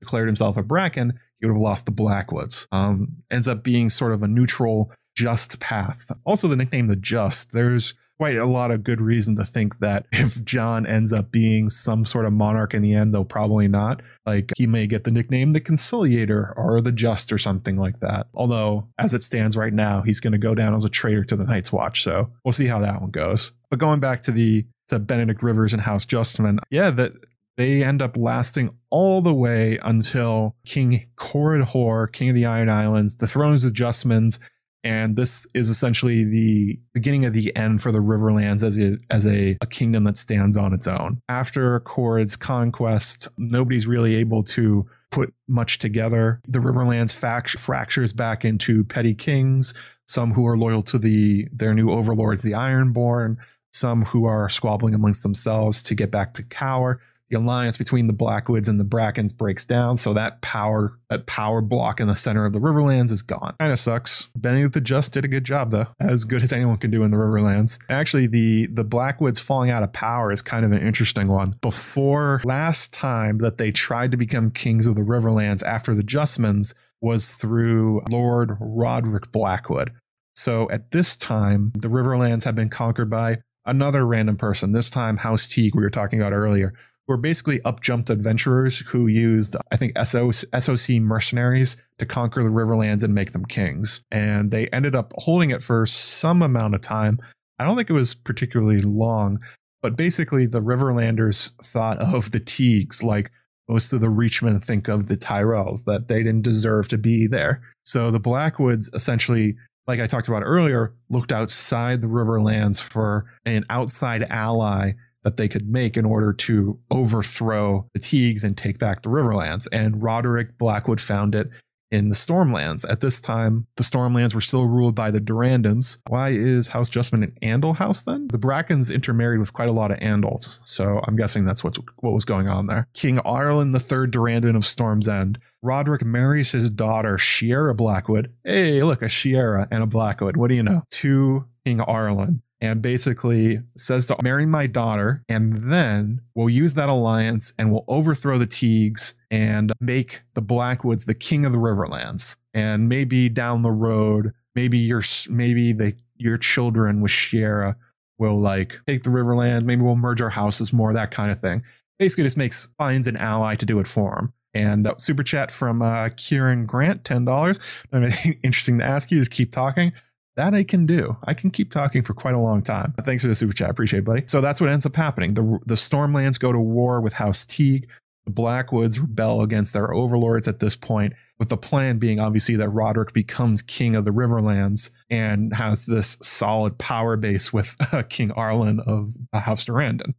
declared himself a Bracken, he would have lost the Blackwoods. Um, ends up being sort of a neutral, just path. Also, the nickname the Just. There's quite a lot of good reason to think that if Jon ends up being some sort of monarch in the end, though probably not. Like he may get the nickname the Conciliator or the Just or something like that. Although, as it stands right now, he's going to go down as a traitor to the Night's Watch. So we'll see how that one goes. But going back to the to Benedict Rivers and House Justman. Yeah, that they end up lasting all the way until King Qhored Hoare, King of the Iron Islands, the Thrones of Justmans, and this is essentially the beginning of the end for the Riverlands as a as a, a kingdom that stands on its own. After Qhored's conquest, nobody's really able to put much together. The Riverlands fact- fractures back into petty kings, some who are loyal to the their new overlords, the Ironborn, some who are squabbling amongst themselves to get back to Cower. The alliance between the Blackwoods and the Brackens breaks down, so that power that power block in the center of the Riverlands is gone. Kind of sucks. Benedict the Just did a good job though, as good as anyone can do in the Riverlands. Actually, the the Blackwoods falling out of power is kind of an interesting one. Before last time that they tried to become kings of the Riverlands after the Justmans was through Lord Roderick Blackwood. So at this time, the Riverlands have been conquered by another random person, this time House Teague, we were talking about earlier, who are basically upjumped adventurers who used, I think, SOC mercenaries to conquer the Riverlands and make them kings. And they ended up holding it for some amount of time. I don't think it was particularly long, but basically the Riverlanders thought of the Teagues like most of the Reachmen think of the Tyrells, that they didn't deserve to be there. So the Blackwoods essentially like I talked about earlier, looked outside the Riverlands for an outside ally that they could make in order to overthrow the Teagues and take back the Riverlands. And Roderick Blackwood found it in the Stormlands. At this time, the Stormlands were still ruled by the Durrandons. Why is House Justman an Andal house then? The Brackens intermarried with quite a lot of Andals, so I'm guessing that's what's what was going on there. King Arlan III Durrandon of Storm's End. Roderick marries his daughter, Shiera Blackwood. Hey, look, a Shiera and a Blackwood. What do you know? To King Arlan and basically says to marry my daughter, and then we'll use that alliance and we'll overthrow the Teagues and make the Blackwoods the king of the Riverlands. And maybe down the road, maybe your maybe the your children with Shiera will like take the Riverland. Maybe we'll merge our houses more, that kind of thing. Basically, just makes finds an ally to do it for him. And uh, super chat from uh, Kieran Grant, ten dollars. Interesting to ask you. Just keep talking. That I can do. I can keep talking for quite a long time. Thanks for the super chat. Appreciate it, buddy. So that's what ends up happening. The, the Stormlands go to war with House Teague. The Blackwoods rebel against their overlords at this point, with the plan being obviously that Roderick becomes king of the Riverlands and has this solid power base with uh, King Arlan of uh, House Durrandon.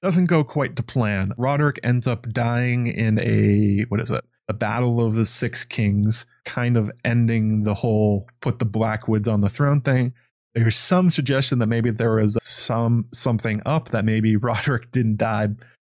Doesn't go quite to plan. Roderick ends up dying in a, what is it? The Battle of the Six Kings, kind of ending the whole put the Blackwoods on the throne thing. There's some suggestion that maybe there was some something up that maybe Roderick didn't die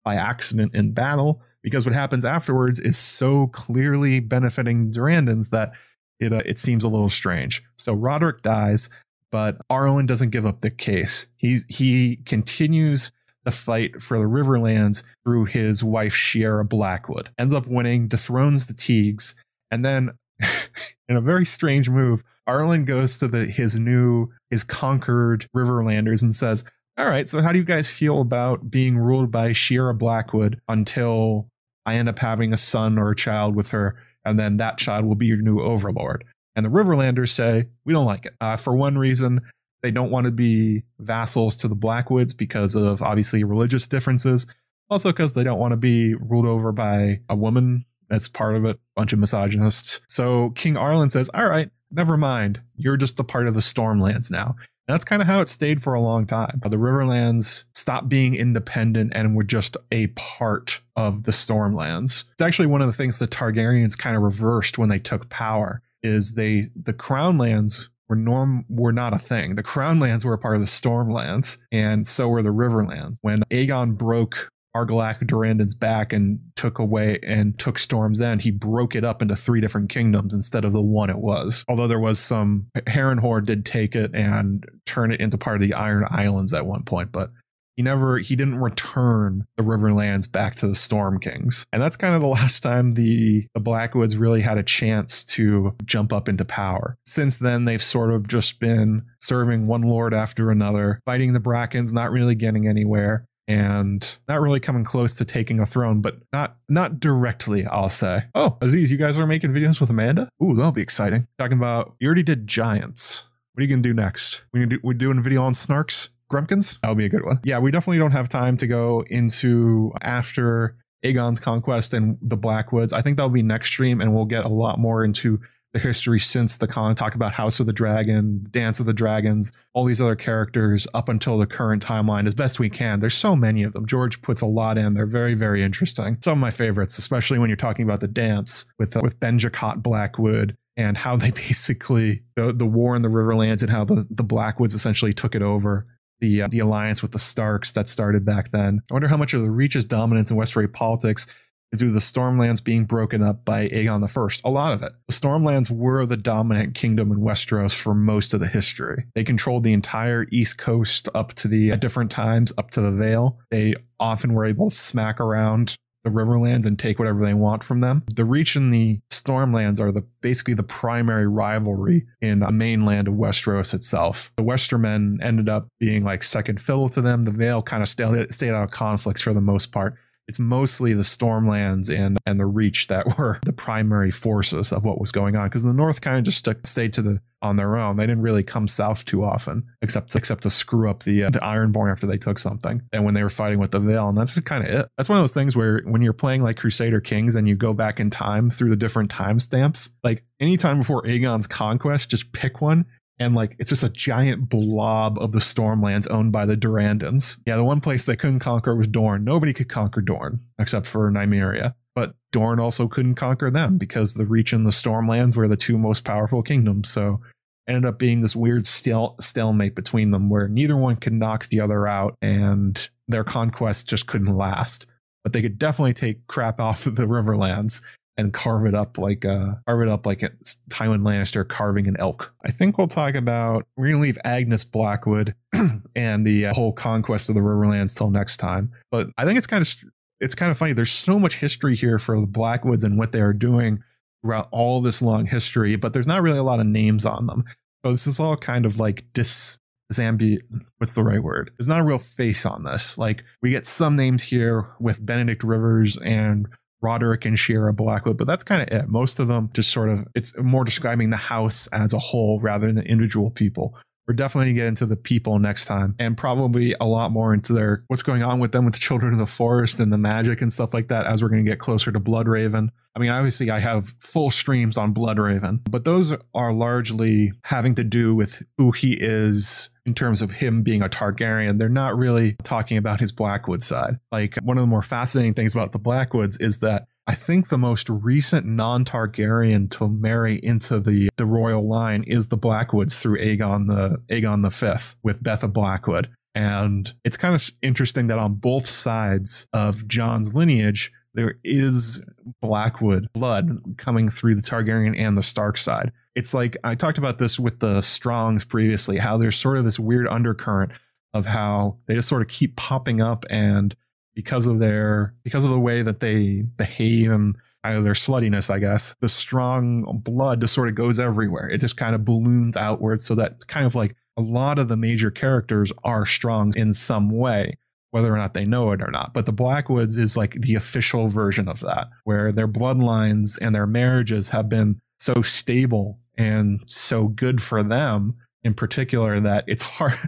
by accident in battle because what happens afterwards is so clearly benefiting Durrandons that it uh, it seems a little strange. So Roderick dies, but Arwen doesn't give up the case. He he continues the fight for the Riverlands through his wife Shiera Blackwood. Ends up winning, dethrones the Teagues, and then in a very strange move, Arlan goes to the his new his conquered Riverlanders and says, "All right, so how do you guys feel about being ruled by Shiera Blackwood until I end up having a son or a child with her, and then that child will be your new overlord?" And the Riverlanders say, "We don't like it. Uh, for one reason, they don't want to be vassals to the Blackwoods because of obviously religious differences. Also, because they don't want to be ruled over by a woman. That's part of it. A bunch of misogynists. So King Arlan says, All right, never mind. You're just a part of the Stormlands now. And that's kind of how it stayed for a long time. The Riverlands stopped being independent and were just a part of the Stormlands. It's actually one of the things the Targaryens kind of reversed when they took power is they the crown lands were norm were not a thing. The Crownlands were a part of the stormlands, and so were the riverlands. When Aegon broke Argilac Durrandon's back and took away and took Storm's End, he broke it up into three different kingdoms instead of the one it was. Although there was some Harrenhal did take it and turn it into part of the Iron Islands at one point, but he never he didn't return the riverlands back to the storm kings and that's kind of the last time the the blackwoods really had a chance to jump up into power since then they've sort of just been serving one lord after another fighting the brackens not really getting anywhere and not really coming close to taking a throne, but not not directly, I'll say. Oh, Aziz, you guys are making videos with Amanda? Ooh, that'll be exciting. Talking about you already did giants. What are you gonna do next? We do we doing a video on snarks? Grumpkins. That would be a good one. Yeah, we definitely don't have time to go into after Aegon's conquest and the Blackwoods. I think that'll be next stream, and we'll get a lot more into the history since the con. Talk about House of the Dragon, Dance of the Dragons, all these other characters up until the current timeline as best we can. There's so many of them. George puts a lot in. They're very, very interesting. Some of my favorites, especially when you're talking about the dance with uh, with Benjicot Blackwood and how they basically the the war in the Riverlands and how the the Blackwoods essentially took it over the uh, the alliance with the Starks that started back then. I wonder how much of the Reach's dominance in Westeros politics is due to the Stormlands being broken up by Aegon I. A lot of it. The Stormlands were the dominant kingdom in Westeros for most of the history. They controlled the entire East Coast up to the at different times up to the Vale. They often were able to smack around the Riverlands and take whatever they want from them. The Reach and the Stormlands are the basically the primary rivalry in the mainland of Westeros itself. The Westermen ended up being like second fiddle to them. The Vale kind of stayed, stayed out of conflicts for the most part it's mostly the Stormlands and and the Reach that were the primary forces of what was going on because the North kind of just stuck, stayed to the on their own. They didn't really come south too often, except except to screw up the uh, the Ironborn after they took something, and when they were fighting with the Vale, and that's kind of it. That's one of those things where when you're playing like Crusader Kings and you go back in time through the different timestamps, like anytime before Aegon's conquest, just pick one and like it's just a giant blob of the Stormlands owned by the Durrandons. Yeah, the one place they couldn't conquer was Dorne. Nobody could conquer Dorne except for Nymeria. But Dorne also couldn't conquer them because the Reach and the Stormlands were the two most powerful kingdoms. So ended up being this weird stale, stalemate between them where neither one could knock the other out and their conquest just couldn't last. But they could definitely take crap off of the Riverlands and carve it up like uh carve it up like a Tywin Lannister carving an elk. I think we'll talk about we're gonna leave Agnes Blackwood and the uh, whole conquest of the Riverlands till next time. But I think it's kind of it's kind of funny. There's so much history here for the Blackwoods and what they are doing throughout all this long history, but there's not really a lot of names on them. So this is all kind of like dis Zambi, what's the right word? There's not a real face on this. Like we get some names here with Benedict Rivers and Roderick and Shiera Blackwood, but that's kind of it. Most of them just sort of, it's more describing the house as a whole rather than individual people. We're definitely going to get into the people next time and probably a lot more into their what's going on with them with the children of the forest and the magic and stuff like that as we're going to get closer to Bloodraven. I mean, obviously, I have full streams on Bloodraven, but those are largely having to do with who he is in terms of him being a Targaryen. They're not really talking about his Blackwood side. Like, one of the more fascinating things about the Blackwoods is that I think the most recent non-Targaryen to marry into the, the royal line is the Blackwoods through Aegon the Aegon the Fifth with Betha Blackwood. And it's kind of interesting that on both sides of Jon's lineage, there is Blackwood blood coming through the Targaryen and the Stark side. It's like I talked about this with the Strongs previously, how there's sort of this weird undercurrent of how they just sort of keep popping up and because of their because of the way that they behave and either their sluttiness, I guess, the strong blood just sort of goes everywhere. It just kind of balloons outwards so that kind of like a lot of the major characters are strong in some way, whether or not they know it or not. But the Blackwoods is like the official version of that, where their bloodlines and their marriages have been so stable and so good for them in particular that it's hard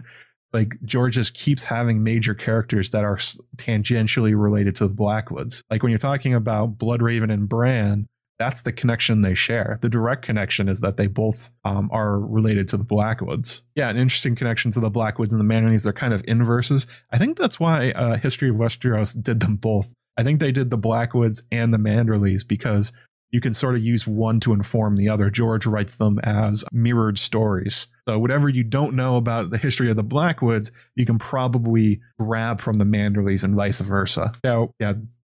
like George just keeps having major characters that are tangentially related to the Blackwoods. Like when you're talking about Bloodraven and Bran, that's the connection they share. The direct connection is that they both um, are related to the Blackwoods. Yeah, an interesting connection to the Blackwoods and the Manderleys. They're kind of inverses. I think that's why uh, History of Westeros did them both. I think they did the Blackwoods and the Manderleys because you can sort of use one to inform the other. George writes them as mirrored stories. So whatever you don't know about the history of the Blackwoods, you can probably grab from the Manderleys and vice versa. Now, yeah,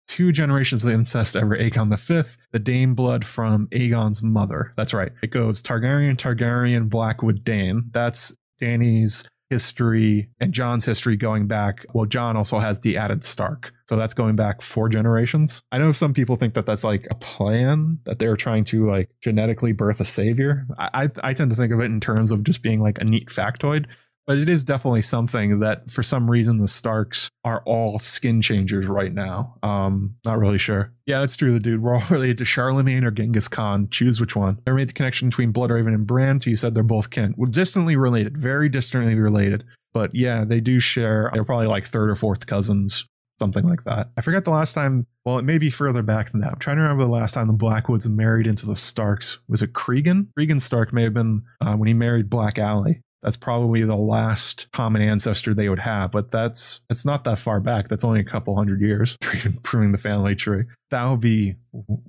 two generations of incest ever Aegon the Fifth, the Dayne blood from Aegon's mother. That's right. It goes Targaryen, Targaryen, Blackwood, Dayne. That's Dany's history and Jon's history going back. Well, Jon also has the added Stark. So that's going back four generations. I know some people think that that's like a plan that they're trying to like genetically birth a savior. I, I, I tend to think of it in terms of just being like a neat factoid but it is definitely something that for some reason the Starks are all skin changers right now. Um, not really sure. Yeah, that's true, the dude. We're all related to Charlemagne or Genghis Khan. Choose which one. Never made the connection between Bloodraven and Bran. You said they're both kin. Well, distantly related, very distantly related. But yeah, they do share. They're probably like third or fourth cousins, something like that. I forgot the last time. Well, it may be further back than that. I'm trying to remember the last time the Blackwoods married into the Starks. Was it Cregan? Cregan Stark may have been uh, when he married Black Aly. That's probably the last common ancestor they would have, but that's it's not that far back. That's only a couple hundred years, even proving the family tree. That would be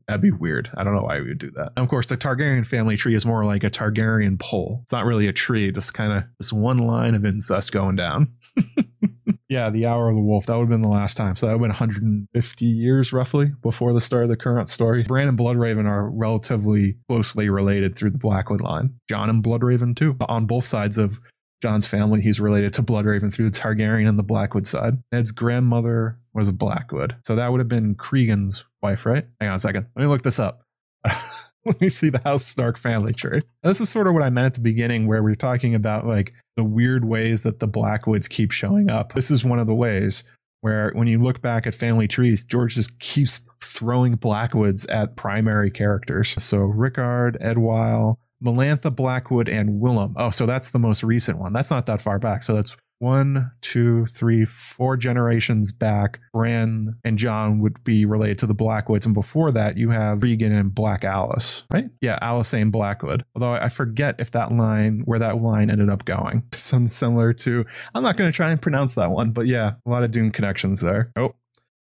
that'd be weird. I don't know why we would do that. And of course, the Targaryen family tree is more like a Targaryen pole. It's not really a tree, just kind of this one line of incest going down. Yeah, the Hour of the Wolf. That would have been the last time. So that would have been 150 years roughly before the start of the current story. Bran and Bloodraven are relatively closely related through the Blackwood line. Jon and Bloodraven too. On both sides of Jon's family, he's related to Bloodraven through the Targaryen and the Blackwood side. Ned's grandmother was a Blackwood. So that would have been Cregan's wife, right? Hang on a second. Let me look this up. Let me see the House Stark family tree. This is sort of what I meant at the beginning, where we are talking about like the weird ways that the Blackwoods keep showing up. This is one of the ways where when you look back at family trees, George just keeps throwing Blackwoods at primary characters. So Rickard, Edwyle, Melantha Blackwood, and Willem. Oh, so that's the most recent one. That's not that far back. So that's one, two, three, four generations back, Bran and Jon would be related to the Blackwoods. And before that, you have Regan and Black Alice, right? Yeah, Alysanne Blackwood. Although I forget if that line, where that line ended up going. Something similar to, I'm not going to try and pronounce that one, but yeah, a lot of Dune connections there. Oh,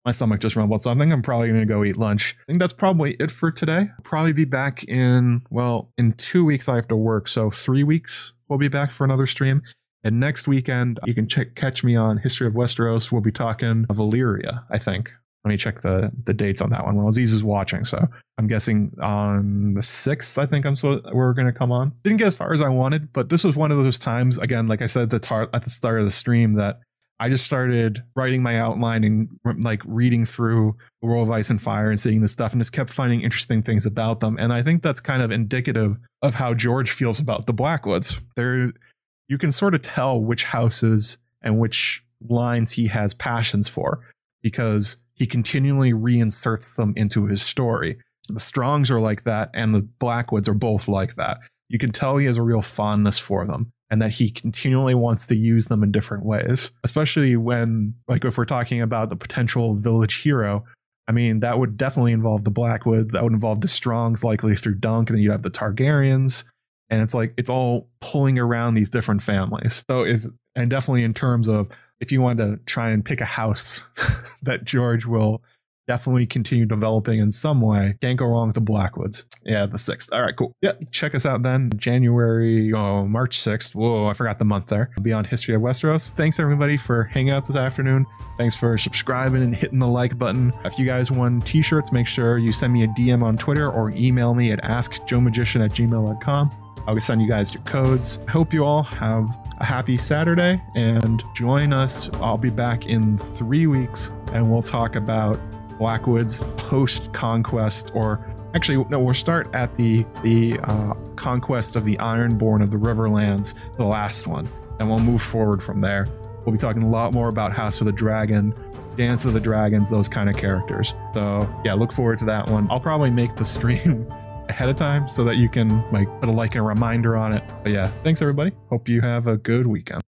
my stomach just rumbled, so I think I'm probably going to go eat lunch. I think that's probably it for today. Probably be back in, well, in two weeks I have to work, so three weeks we'll be back for another stream. And next weekend, you can check, catch me on History of Westeros. We'll be talking Valyria, I think. Let me check the the dates on that one. Well, Aziz is watching, so I'm guessing on the sixth. I think I'm so we're going to come on. Didn't get as far as I wanted, but this was one of those times. Again, like I said at the, tar- at the start of the stream, that I just started writing my outline and like reading through the World of Ice and Fire and seeing this stuff, and just kept finding interesting things about them. And I think that's kind of indicative of how George feels about the Blackwoods. There you can sort of tell which houses and which lines he has passions for because he continually reinserts them into his story. The Strongs are like that, and the Blackwoods are both like that. You can tell he has a real fondness for them and that he continually wants to use them in different ways, especially when, like, if we're talking about the potential village hero. I mean, that would definitely involve the Blackwood. That would involve the Strongs, likely through Dunk, and then you have the Targaryens and it's like it's all pulling around these different families so if and definitely in terms of if you want to try and pick a house that george will definitely continue developing in some way. Can't go wrong with the blackwoods. Yeah the 6th all right cool. Yeah check us out then. January oh march 6th whoa i forgot the month there. Beyond history of westeros. Thanks everybody for hanging out this afternoon. Thanks for subscribing and hitting the like button. If you guys want t-shirts make sure you send me a dm on twitter or email me at askjoemagician at gmail.com I'll send you guys your codes. I hope you all have a happy Saturday and join us. I'll be back in three weeks and we'll talk about Blackwood's post conquest or actually no we'll start at the the uh, conquest of the ironborn of the riverlands the last one and we'll move forward from there. We'll be talking a lot more about house of the dragon dance of the dragons those kind of characters. So yeah look forward to that one. I'll probably make the stream ahead of time so that you can like put a like and a reminder on it. But yeah thanks everybody. Hope you have a good weekend